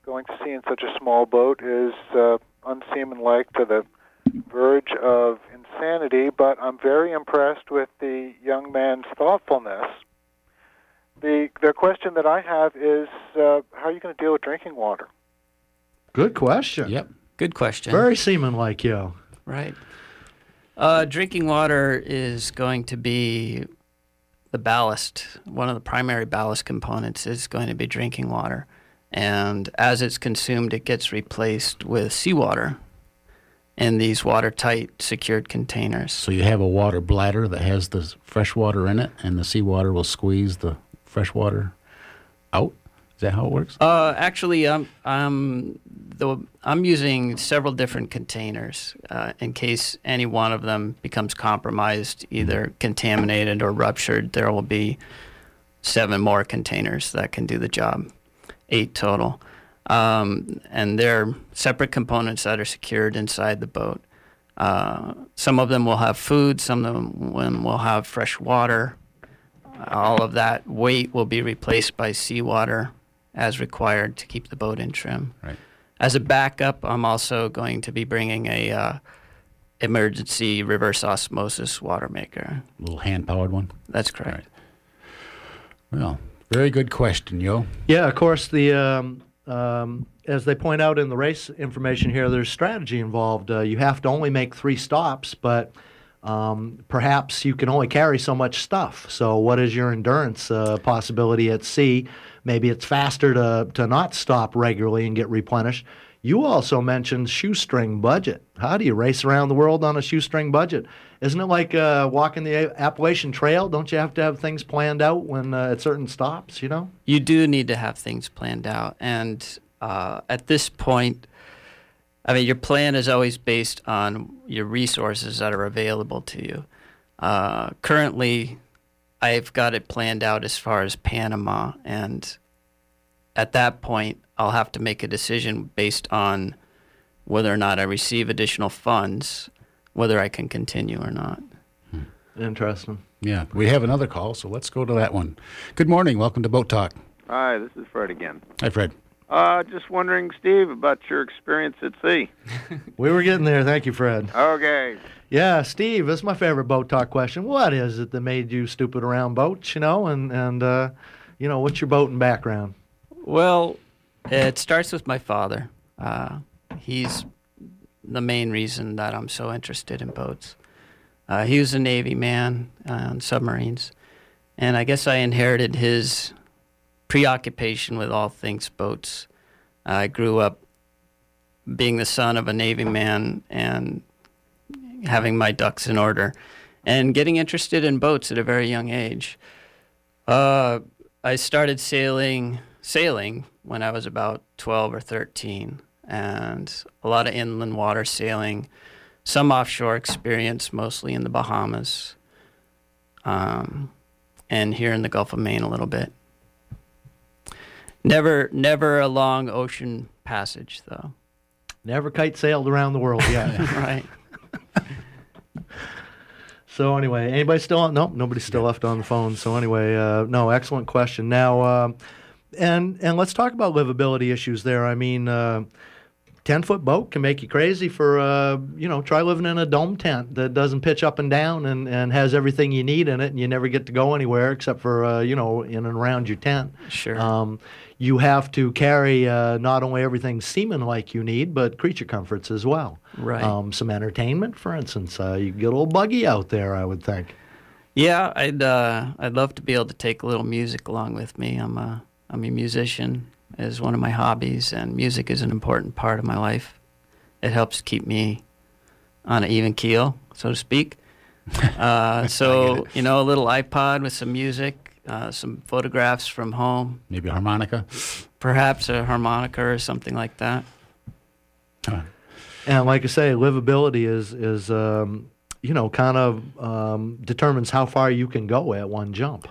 going to sea in such a small boat is uh, unseamanlike to the verge of insanity, but I'm very impressed with the young man's thoughtfulness. The, the question that I have is uh, how are you going to deal with drinking water? Good question. Yep. Good question. Very seaman like you. Right. Uh, drinking water is going to be the ballast. One of the primary ballast components is going to be drinking water. And as it's consumed, it gets replaced with seawater in these watertight, secured containers. So you have a water bladder that has the fresh water in it, and the seawater will squeeze the fresh water out. Is that how it works? Uh, actually, I'm I'm the I'm using several different containers uh, in case any one of them becomes compromised, either contaminated or ruptured. There will be seven more containers that can do the job, eight total, um, and they're separate components that are secured inside the boat. Uh, some of them will have food, some of them will have fresh water. All of that weight will be replaced by seawater as required to keep the boat in trim. Right. As a backup, I'm also going to be bringing a uh, emergency reverse osmosis water maker. A little hand powered one. That's correct. Right. Well, very good question, Yo. Yeah, of course, the um, um, as they point out in the race information here, there's strategy involved. Uh, you have to only make three stops, but um, perhaps you can only carry so much stuff. So, what is your endurance uh, possibility at sea? Maybe it's faster to, to not stop regularly and get replenished. You also mentioned shoestring budget. How do you race around the world on a shoestring budget? Isn't it like uh, walking the Appalachian Trail? Don't you have to have things planned out when uh, at certain stops? You know. You do need to have things planned out, and uh, at this point, I mean, your plan is always based on your resources that are available to you. Uh, currently, I've got it planned out as far as Panama, and at that point, I'll have to make a decision based on whether or not I receive additional funds, whether I can continue or not. Interesting. Yeah, we have another call, so let's go to that one. Good morning. Welcome to Boat Talk. Hi, this is Fred again. Hi, Fred. Uh, just wondering, Steve, about your experience at sea. We were getting there. Thank you, Fred. Okay. Yeah, Steve, this is my favorite boat talk question. What is it that made you stupid around boats, you know? And, and uh, you know, what's your boating background? Well, it starts with my father. Uh, he's the main reason that I'm so interested in boats. Uh, he was a Navy man on submarines, and I guess I inherited his preoccupation with all things boats. I grew up being the son of a Navy man and having my ducks in order and getting interested in boats at a very young age. Uh, I started sailing sailing when I was about 12 or 13 and a lot of inland water sailing, some offshore experience, mostly in the Bahamas, um, and here in the Gulf of Maine a little bit. Never, never a long ocean passage, though. Never kite sailed around the world yet. right. So anyway, anybody still on? Nope, nobody's still left on the phone. So anyway, uh, no, excellent question. Now, uh, and and let's talk about livability issues there. I mean, uh, ten foot boat can make you crazy for uh, you know try living in a dome tent that doesn't pitch up and down and, and has everything you need in it, and you never get to go anywhere except for uh, you know in and around your tent. Sure. Um, you have to carry uh, not only everything seaman like you need, but creature comforts as well. Right. Um, some entertainment, for instance. Uh, you get a little buggy out there, I would think. Yeah, I'd uh, I'd love to be able to take a little music along with me. I'm a I'm a musician is one of my hobbies, and music is an important part of my life. It helps keep me on an even keel, so to speak. Uh, so you know, a little iPod with some music, uh, some photographs from home, Maybe a harmonica. perhaps a harmonica or something like that. And like I say, livability is is um, you know kind of um, determines how far you can go at one jump.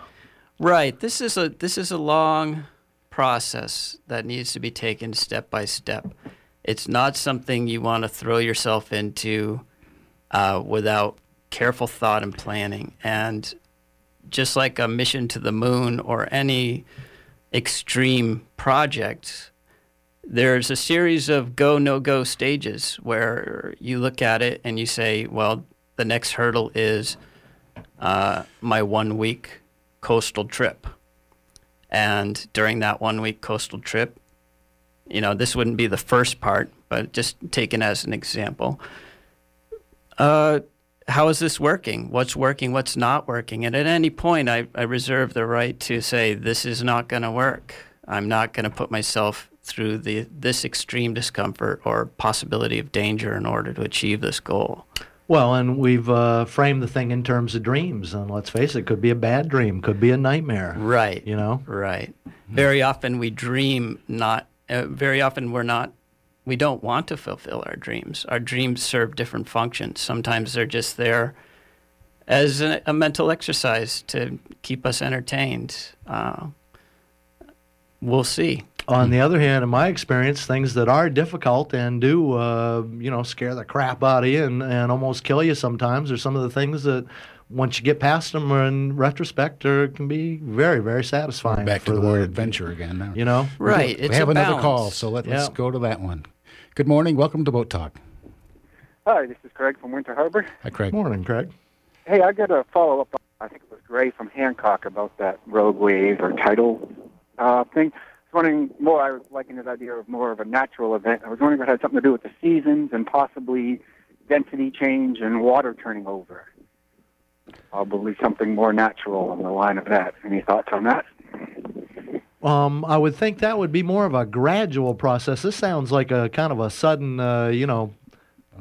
Right. This is a this is a long process that needs to be taken step by step. It's not something you want to throw yourself into uh, without careful thought and planning. And just like a mission to the moon or any extreme project, there's a series of go no go stages where you look at it and you say, well, the next hurdle is uh, my one week coastal trip. And during that one week coastal trip, you know, this wouldn't be the first part, but just taken as an example. Uh, how is this working? What's working? What's not working? And at any point, I, I reserve the right to say, this is not going to work. I'm not going to put myself through the this extreme discomfort or possibility of danger in order to achieve this goal. Well, and we've uh, framed the thing in terms of dreams, and let's face it, could be a bad dream, could be a nightmare. Right. You know. Right. Very often we dream not. Uh, very often we're not. We don't want to fulfill our dreams. Our dreams serve different functions. Sometimes they're just there as a, a mental exercise to keep us entertained. Uh, we'll see. On the other hand, in my experience, things that are difficult and do, uh, you know, scare the crap out of you and, and almost kill you sometimes are some of the things that, once you get past them, or in retrospect, are, can be very, very satisfying. Back for to the the word adventure again now. You know, Right. we It's have a another balance. call, so let, let's Yeah. go to that one. Good morning. Welcome to Boat Talk. Hi, this is Craig from Winter Harbor. Hi, Craig. Good morning, Craig. Hey, I got a follow up. On I think it was Gray from Hancock about that rogue wave or tidal uh, thing. I was wondering more. I was liking his idea of more of a natural event. I was wondering if it had something to do with the seasons and possibly density change and water turning over. Probably something more natural on the line of that. Any thoughts on that? Um, I would think that would be more of a gradual process. This sounds like a kind of a sudden, uh, you know,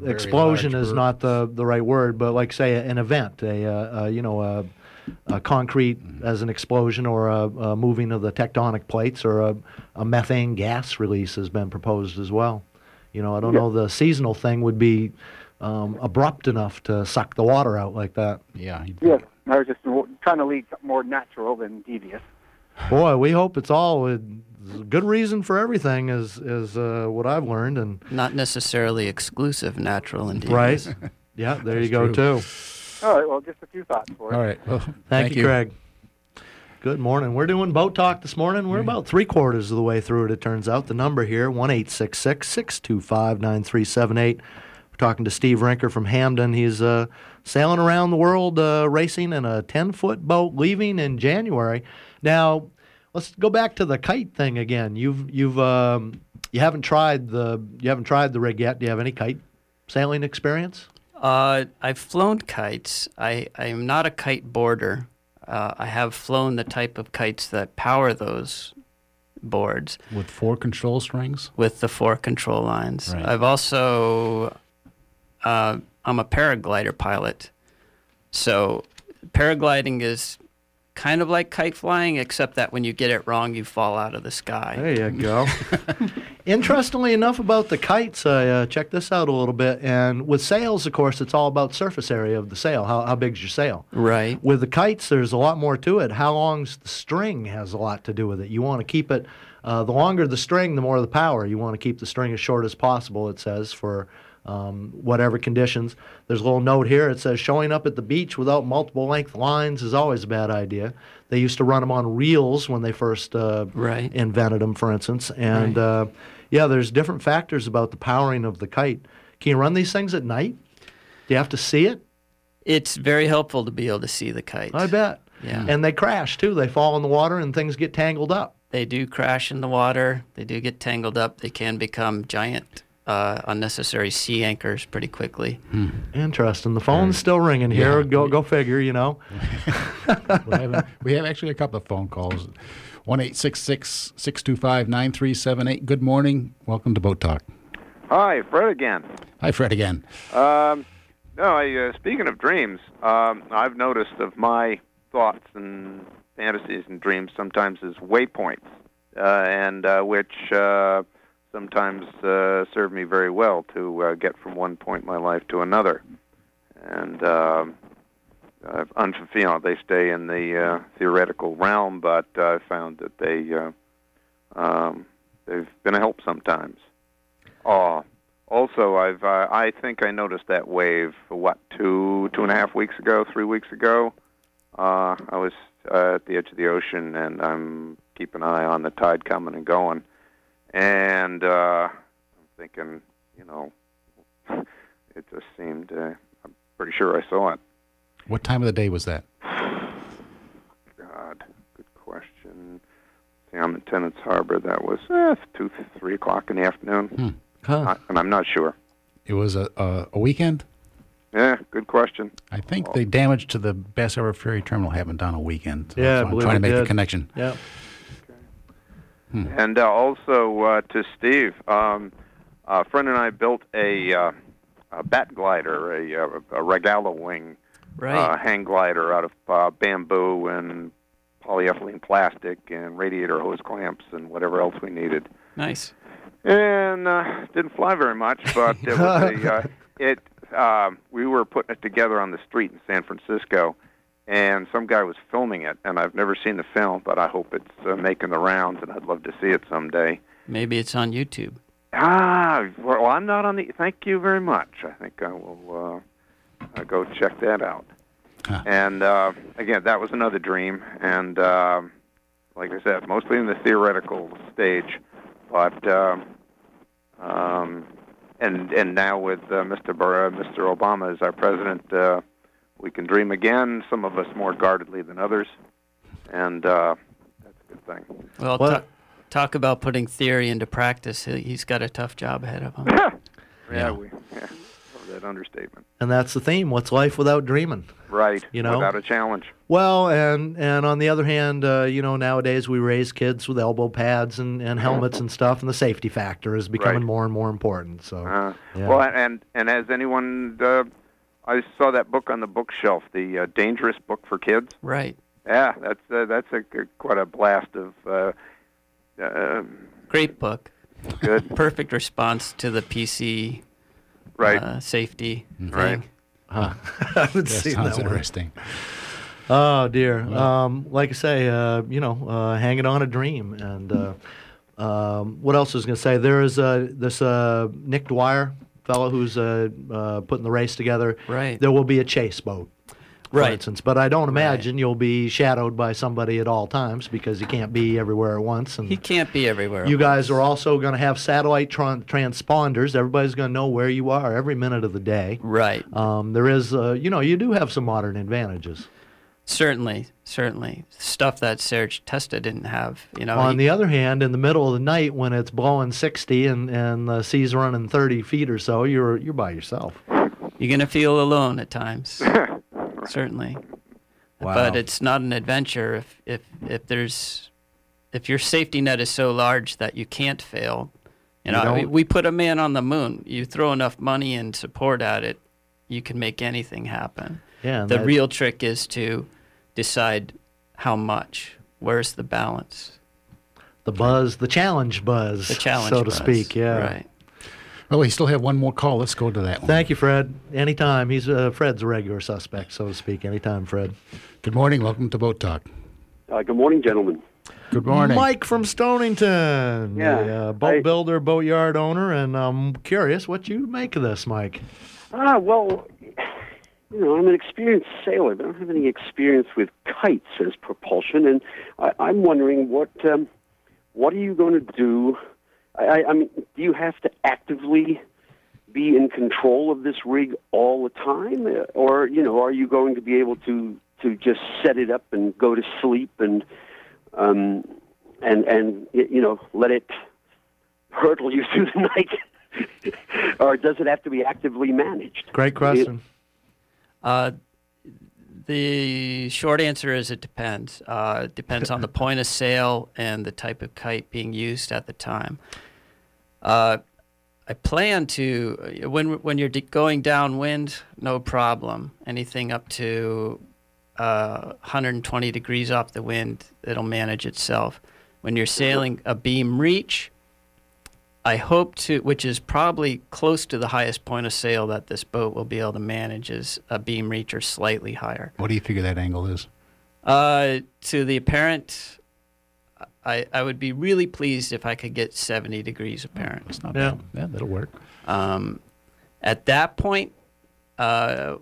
explosion is burst. not the, the right word, but like say an event, a, uh, uh, you know, a, a concrete Mm-hmm. as an explosion or a, a moving of the tectonic plates or a, a methane gas release has been proposed as well. You know, I don't Yeah. know the seasonal thing would be um, abrupt enough to suck the water out like that. Yeah. you'd Yes. I was just trying to lead more natural than devious. Boy, we hope it's all a good reason for everything is is uh, what I've learned and Not necessarily exclusive, natural and right. Yeah, there That's you go true. too. All right, well, just a few thoughts for it. All right. Well, Thank, you, Craig. Good morning. We're doing boat talk this morning. We're about three quarters of the way through it. It turns out the number here one eight six six six two five nine three seven eight. We're talking to Steve Rinker from Hampden. He's uh, sailing around the world uh, racing in a ten foot boat, leaving in January. Now, let's go back to the kite thing again. You've you've um, you haven't tried the you haven't tried the rig yet. Do you have any kite sailing experience? Uh, I've flown kites. I, I am not a kite boarder. Uh, I have flown the type of kites that power those boards With four control strings. with the four control lines. Right. I've also, uh, I'm a paraglider pilot. So paragliding is kind of like kite flying, except that when you get it wrong, you fall out of the sky. There you go. Interestingly enough, about the kites, I uh, checked this out a little bit. And with sails, of course, it's all about surface area of the sail. How, how big's your sail? Right. With the kites, there's a lot more to it. How long's the string has a lot to do with it. You want to keep it, uh, the longer the string, the more the power. You want to keep the string as short as possible, it says, for um, whatever conditions. There's a little note here. It says showing up at the beach without multiple length lines is always a bad idea. They used to run them on reels when they first uh, Right. invented them, for instance. And uh, yeah, there's different factors about the powering of the kite. Can you run these things at night? Do you have to see it? It's very helpful to be able to see the kite. I bet. Yeah. And they crash too. They fall in the water and things get tangled up. They do crash in the water. They do get tangled up. They can become giant, uh, unnecessary sea anchors pretty quickly. Interesting. The phone's still ringing here. Yeah. Go go figure. You know. we, have, we have actually a couple of phone calls. One eight six six six two five nine three seven eight. Good morning. Welcome to Boat Talk. Hi, Fred again. Hi, Fred again. Um, no, I, uh, speaking of dreams, um, I've noticed of my thoughts and fantasies and dreams sometimes as waypoints, uh, and uh, which uh, sometimes uh, serve me very well to uh, get from one point in my life to another. And um, uh, unfulfilled, they stay in the uh, theoretical realm, but I've found that they uh, um, they've been a help sometimes. Oh, also, I've uh, I think I noticed that wave what two two and a half weeks ago, three weeks ago. Uh, I was uh, at the edge of the ocean, and I'm keeping an eye on the tide coming and going, and uh, I'm thinking, you know, it just seemed. Uh, I'm pretty sure I saw it. What time of the day was that? God, good question. See, I'm in Tenants Harbor. That was uh, two, three o'clock in the afternoon, Huh. I, and I'm not sure. It was a, a, a weekend. Yeah, good question. I think the damage to the Bass Harbor Ferry Terminal happened on a weekend. So Yeah, I that's why I'm trying to it make the connection. Yeah. And uh, also uh, to Steve, um, a friend and I built a, uh, a bat glider, a, uh, a Rogallo wing Right. uh, hang glider out of uh, bamboo and polyethylene plastic and radiator hose clamps and whatever else we needed. nice. And uh, didn't fly very much, but it was a, uh, it. Um, we were putting it together on the street in San Francisco, and some guy was filming it. And I've never seen the film, but I hope it's uh, making the rounds, and I'd love to see it someday. Maybe it's on YouTube. Ah, well, I'm not on the. Thank you very much. I think I will uh, uh, go check that out. Huh. And uh, again, that was another dream, and um like I said, mostly in the theoretical stage, but um, um, and and now with uh, Mr. Bar- uh, Mr. Obama as our president, uh, we can dream again. Some of us more guardedly than others, and uh, that's a good thing. Well, What- ta- talk about putting theory into practice. He- He's got a tough job ahead of him. yeah, Yeah. we. Yeah. that understatement. And that's the theme. What's life without dreaming? Right. You know? without a challenge. Well, and and on the other hand, uh, you know, nowadays we raise kids with elbow pads and, and helmets and stuff, and the safety factor is becoming Right. more and more important. So, Uh, yeah. Well, and and has anyone? Uh, I saw that book on the bookshelf, the uh, Dangerous Book for Kids. Right. Yeah, that's uh, that's a quite a blast of. Uh, uh, Great book. Good. Perfect response to the PC Right. uh, safety Right. thing. Huh. I haven't That seen sounds that one. interesting. Oh dear. Um, like I say, uh, you know, uh, hanging on a dream. And uh, um, what else was going to say? There is uh, this uh, Nick Dwyer fellow who's uh, uh, putting the race together. Right. There will be a chase boat. For Right. instance, but I don't imagine you'll be shadowed by somebody at all times because you can't be everywhere at once. And He can't be everywhere. you guys are also going to have satellite tran- transponders. Everybody's going to know where you are every minute of the day. Right. Um, there is, uh, you know, you do have some modern advantages. Certainly, certainly. Stuff that Serge Testa didn't have. You know, On he- the other hand, in the middle of the night when it's blowing 60 and, and the sea's running 30 feet or so, you're you're by yourself. you're going to feel alone at times. Certainly. Wow. But it's not an adventure if, if, if there's if your safety net is so large that you can't fail. You You know, we, we put a man on the moon. You throw enough money and support at it, you can make anything happen. Yeah, the that- real trick is to decide how much. Where's the balance? The buzz, the challenge buzz, The challenge so to buzz, speak. Yeah. right. Well, we still have one more call. Let's go to that one. Thank you, Fred. Anytime. He's uh, Fred's a regular suspect, so to speak. Anytime, Fred. Good morning. Welcome to Boat Talk. Uh, good morning, gentlemen. Good morning. Mike from Stonington. Yeah, the, uh, boat I- builder, boatyard owner, and I'm curious what you make of this, Mike. Ah, well, you know, I'm an experienced sailor, but I don't have any experience with kites as propulsion, and I, I'm wondering what um, what are you going to do? I, I, mean, do you have to actively be in control of this rig all the time, or you know, are you going to be able to to just set it up and go to sleep and um, and and you know let it hurtle you through the night? or does it have to be actively managed? Great question. Uh, the short answer is it depends. Uh, it depends on the point of sail and the type of kite being used at the time. Uh, I plan to when when you're going downwind, no problem. Anything up to uh, 120 degrees off the wind, it'll manage itself. When you're sailing a beam reach, I hope to, which is probably close to the highest point of sail that this boat will be able to manage, is a beam reach or slightly higher. What do you figure that angle is? Uh, to the apparent, I, I would be really pleased if I could get 70 degrees apparent. It's not Yeah. bad. Yeah, that'll work. Um, at that point, uh,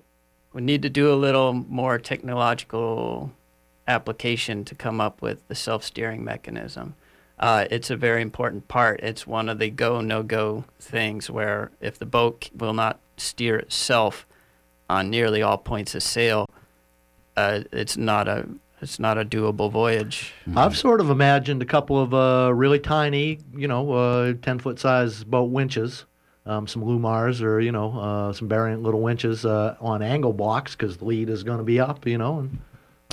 we need to do a little more technological application to come up with the self-steering mechanism. Uh, it's a very important part. It's one of the go no go things where if the boat will not steer itself on nearly all points of sail, uh, it's not a it's not a doable voyage. I've sort of imagined a couple of uh, really tiny, you know, uh, 10 foot size boat winches, um, some Lewmars or, you know, uh, some variant little winches uh, on angle blocks because the lead is going to be up, you know, and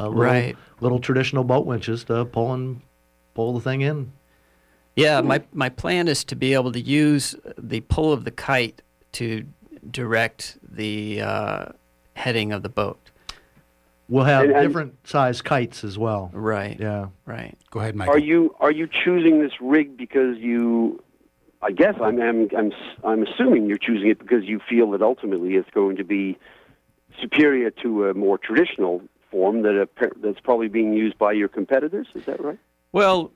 uh, little, Right. little traditional boat winches to pull and pull the thing in. Yeah, my my plan is to be able to use the pull of the kite to direct the uh, heading of the boat. We'll have And- and- different size kites as well. Right. Yeah. Right. Go ahead, Mike. Are you are you choosing this rig because you? I guess I'm I'm I'm I'm assuming you're choosing it because you feel that ultimately it's going to be superior to a more traditional form that appa- that's probably being used by your competitors. Is that right? Well,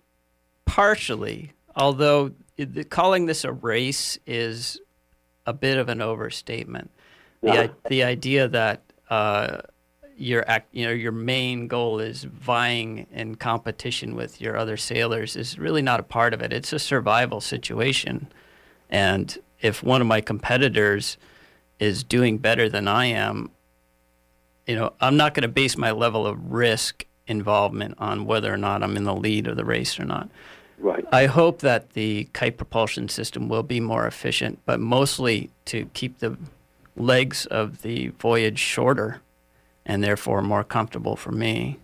partially, although it- calling this a race is a bit of an overstatement. The, Yeah. the idea that uh, your act, you know, your main goal is vying in competition with your other sailors is really not a part of it. It's a survival situation, and if one of my competitors is doing better than I am, you know, I'm not going to base my level of risk involvement on whether or not I'm in the lead of the race or not. Right. I hope that the kite propulsion system will be more efficient, but mostly to keep the legs of the voyage shorter and therefore more comfortable for me.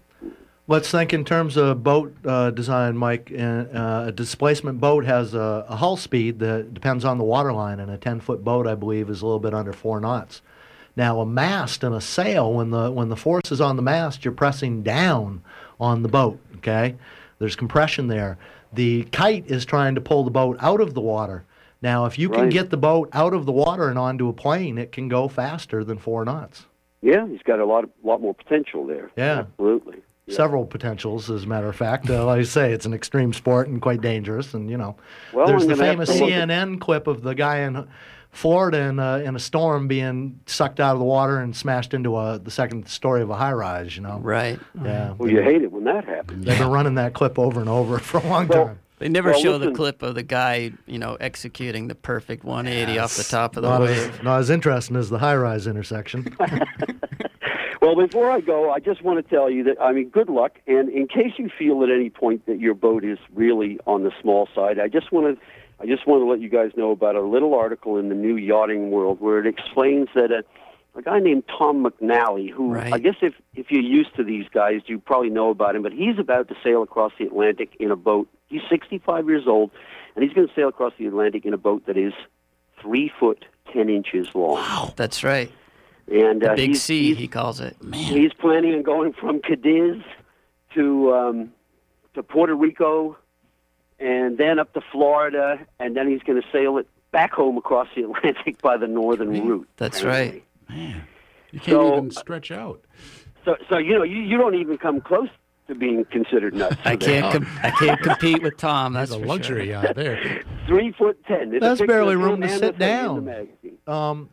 Let's think in terms of boat uh, design, Mike. Uh, a displacement boat has a, a, hull speed that depends on the waterline, and a 10 foot boat, I believe, is a little bit under four knots. Now, a mast and a sail, when the, when the force is on the mast, you're pressing down on the boat, okay? There's compression there. The kite is trying to pull the boat out of the water. Now, if you can get the boat out of the water and onto a plane, it can go faster than four knots. Yeah, he's got a lot of, lot more potential there. Yeah. Absolutely. Several potentials, as a matter of fact. Uh, like I say, it's an extreme sport and quite dangerous. And you know, Well, there's the famous to look at- CNN clip of the guy in Florida in a, in a storm being sucked out of the water and smashed into a the second story of a high rise. You know, right? Yeah, Well, you hate it when that happens. they've been running that clip over and over for a long time. They never Well, show the clip of the guy, you know, executing the perfect 180 off the top of the not wave. as, not as interesting as the high rise intersection. Well, before I go, I just want to tell you that I mean, good luck. And in case you feel at any point that your boat is really on the small side, I just want to, I just want to let you guys know about a little article in the New Yachting World where it explains that a, a guy named Tom McNally, who Right. I guess if if you're used to these guys, you probably know about him. But he's about to sail across the Atlantic in a boat. He's 65 years old, and he's going to sail across the Atlantic in a boat that is three foot ten inches long. Wow, That's right. And The uh, Big he's, C, he's- he calls it. Man. He's planning on going from Cadiz to um, to Puerto Rico, and then up to Florida, and then he's going to sail it back home across the Atlantic by the northern route. That's right. Man, You can't So- even stretch out. So, so you know, you, you don't even come close to being considered nuts. I can't. Com- I can't compete with Tom. That's That's a luxury Sure. out there. Three foot ten. There's a That's barely room to sit the thing in the down. Um,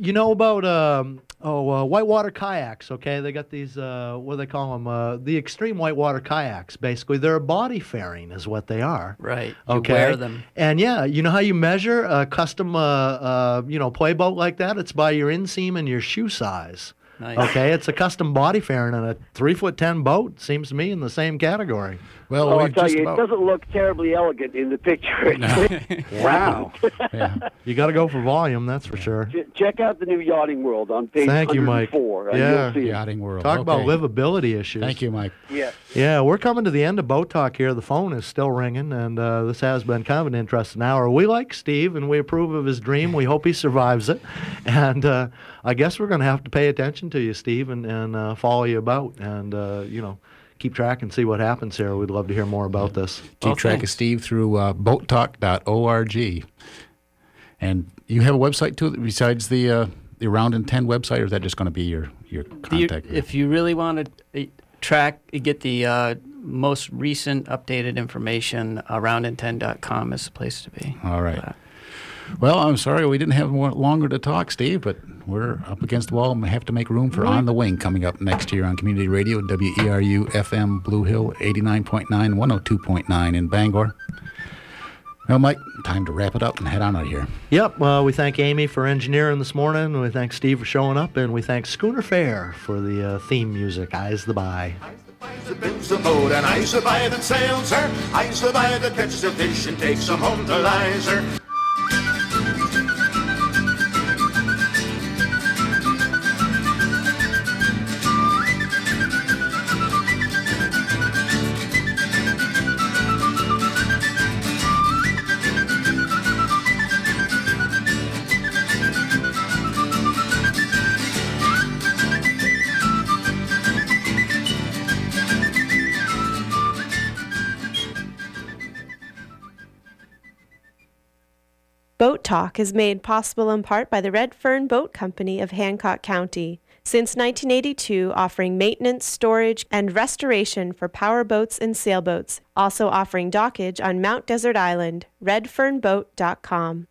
you know about um, oh uh, whitewater kayaks? Okay, they got these uh, what do they call them? Uh, the extreme whitewater kayaks. Basically, they're a body fairing, is what they are. Right. You Okay. wear them. And yeah, you know how you measure a custom, uh, uh, you know, play boat like that? It's by your inseam and your shoe size. Nice. Okay, it's a custom body fairing and a three foot ten boat seems to me in the same category. Well, Oh, I we've tell just you, about. it doesn't look terribly elegant in the picture. Wow, yeah. you got to go for volume, that's for sure. Ch- Check out the new Yachting World on page Thank you, Mike. 104. Uh, Yeah. you'll see. Yachting world. Talk about livability issues. Thank you, Mike. Yeah. Yeah, we're coming to the end of boat talk here. The phone is still ringing, and uh, this has been kind of an interesting hour. We like Steve, and we approve of his dream. We hope he survives it, and uh, I guess we're going to have to pay attention to you, Steve, and, and uh, follow you about, and uh, you know, keep track and see what happens here. We'd love to hear more about this. Keep Well, track of. Steve through uh, boattalk.org. And you have a website too, besides the uh, the Round in Ten website, or is that just going to be your your Do you- contact? if you really want to track, get the uh, most recent updated information, aroundin10.com is the place to be. All right. Well, I'm sorry we didn't have more longer to talk, Steve, but we're up against the wall and we have to make room for On the Wing coming up next year on Community Radio, E WERU FM Blue Hill 89.9, 102.9 in Bangor. Well, Mike, time to wrap it up and head on out of here. Yep. Well, we thank Amy for engineering this morning. We thank Steve for showing up, and we thank Schooner Fare for the uh, theme music. Eyes the Bye. that builds a boat, and I's the buy that sails her. I's the buy that catches a fish and takes him home to Lizer. Talk is made possible in part by the Red Fern Boat Company of Hancock County, since 1982 offering maintenance, storage, and restoration for power boats and sailboats, also offering dockage on Mount Desert Island, redfernboat.com.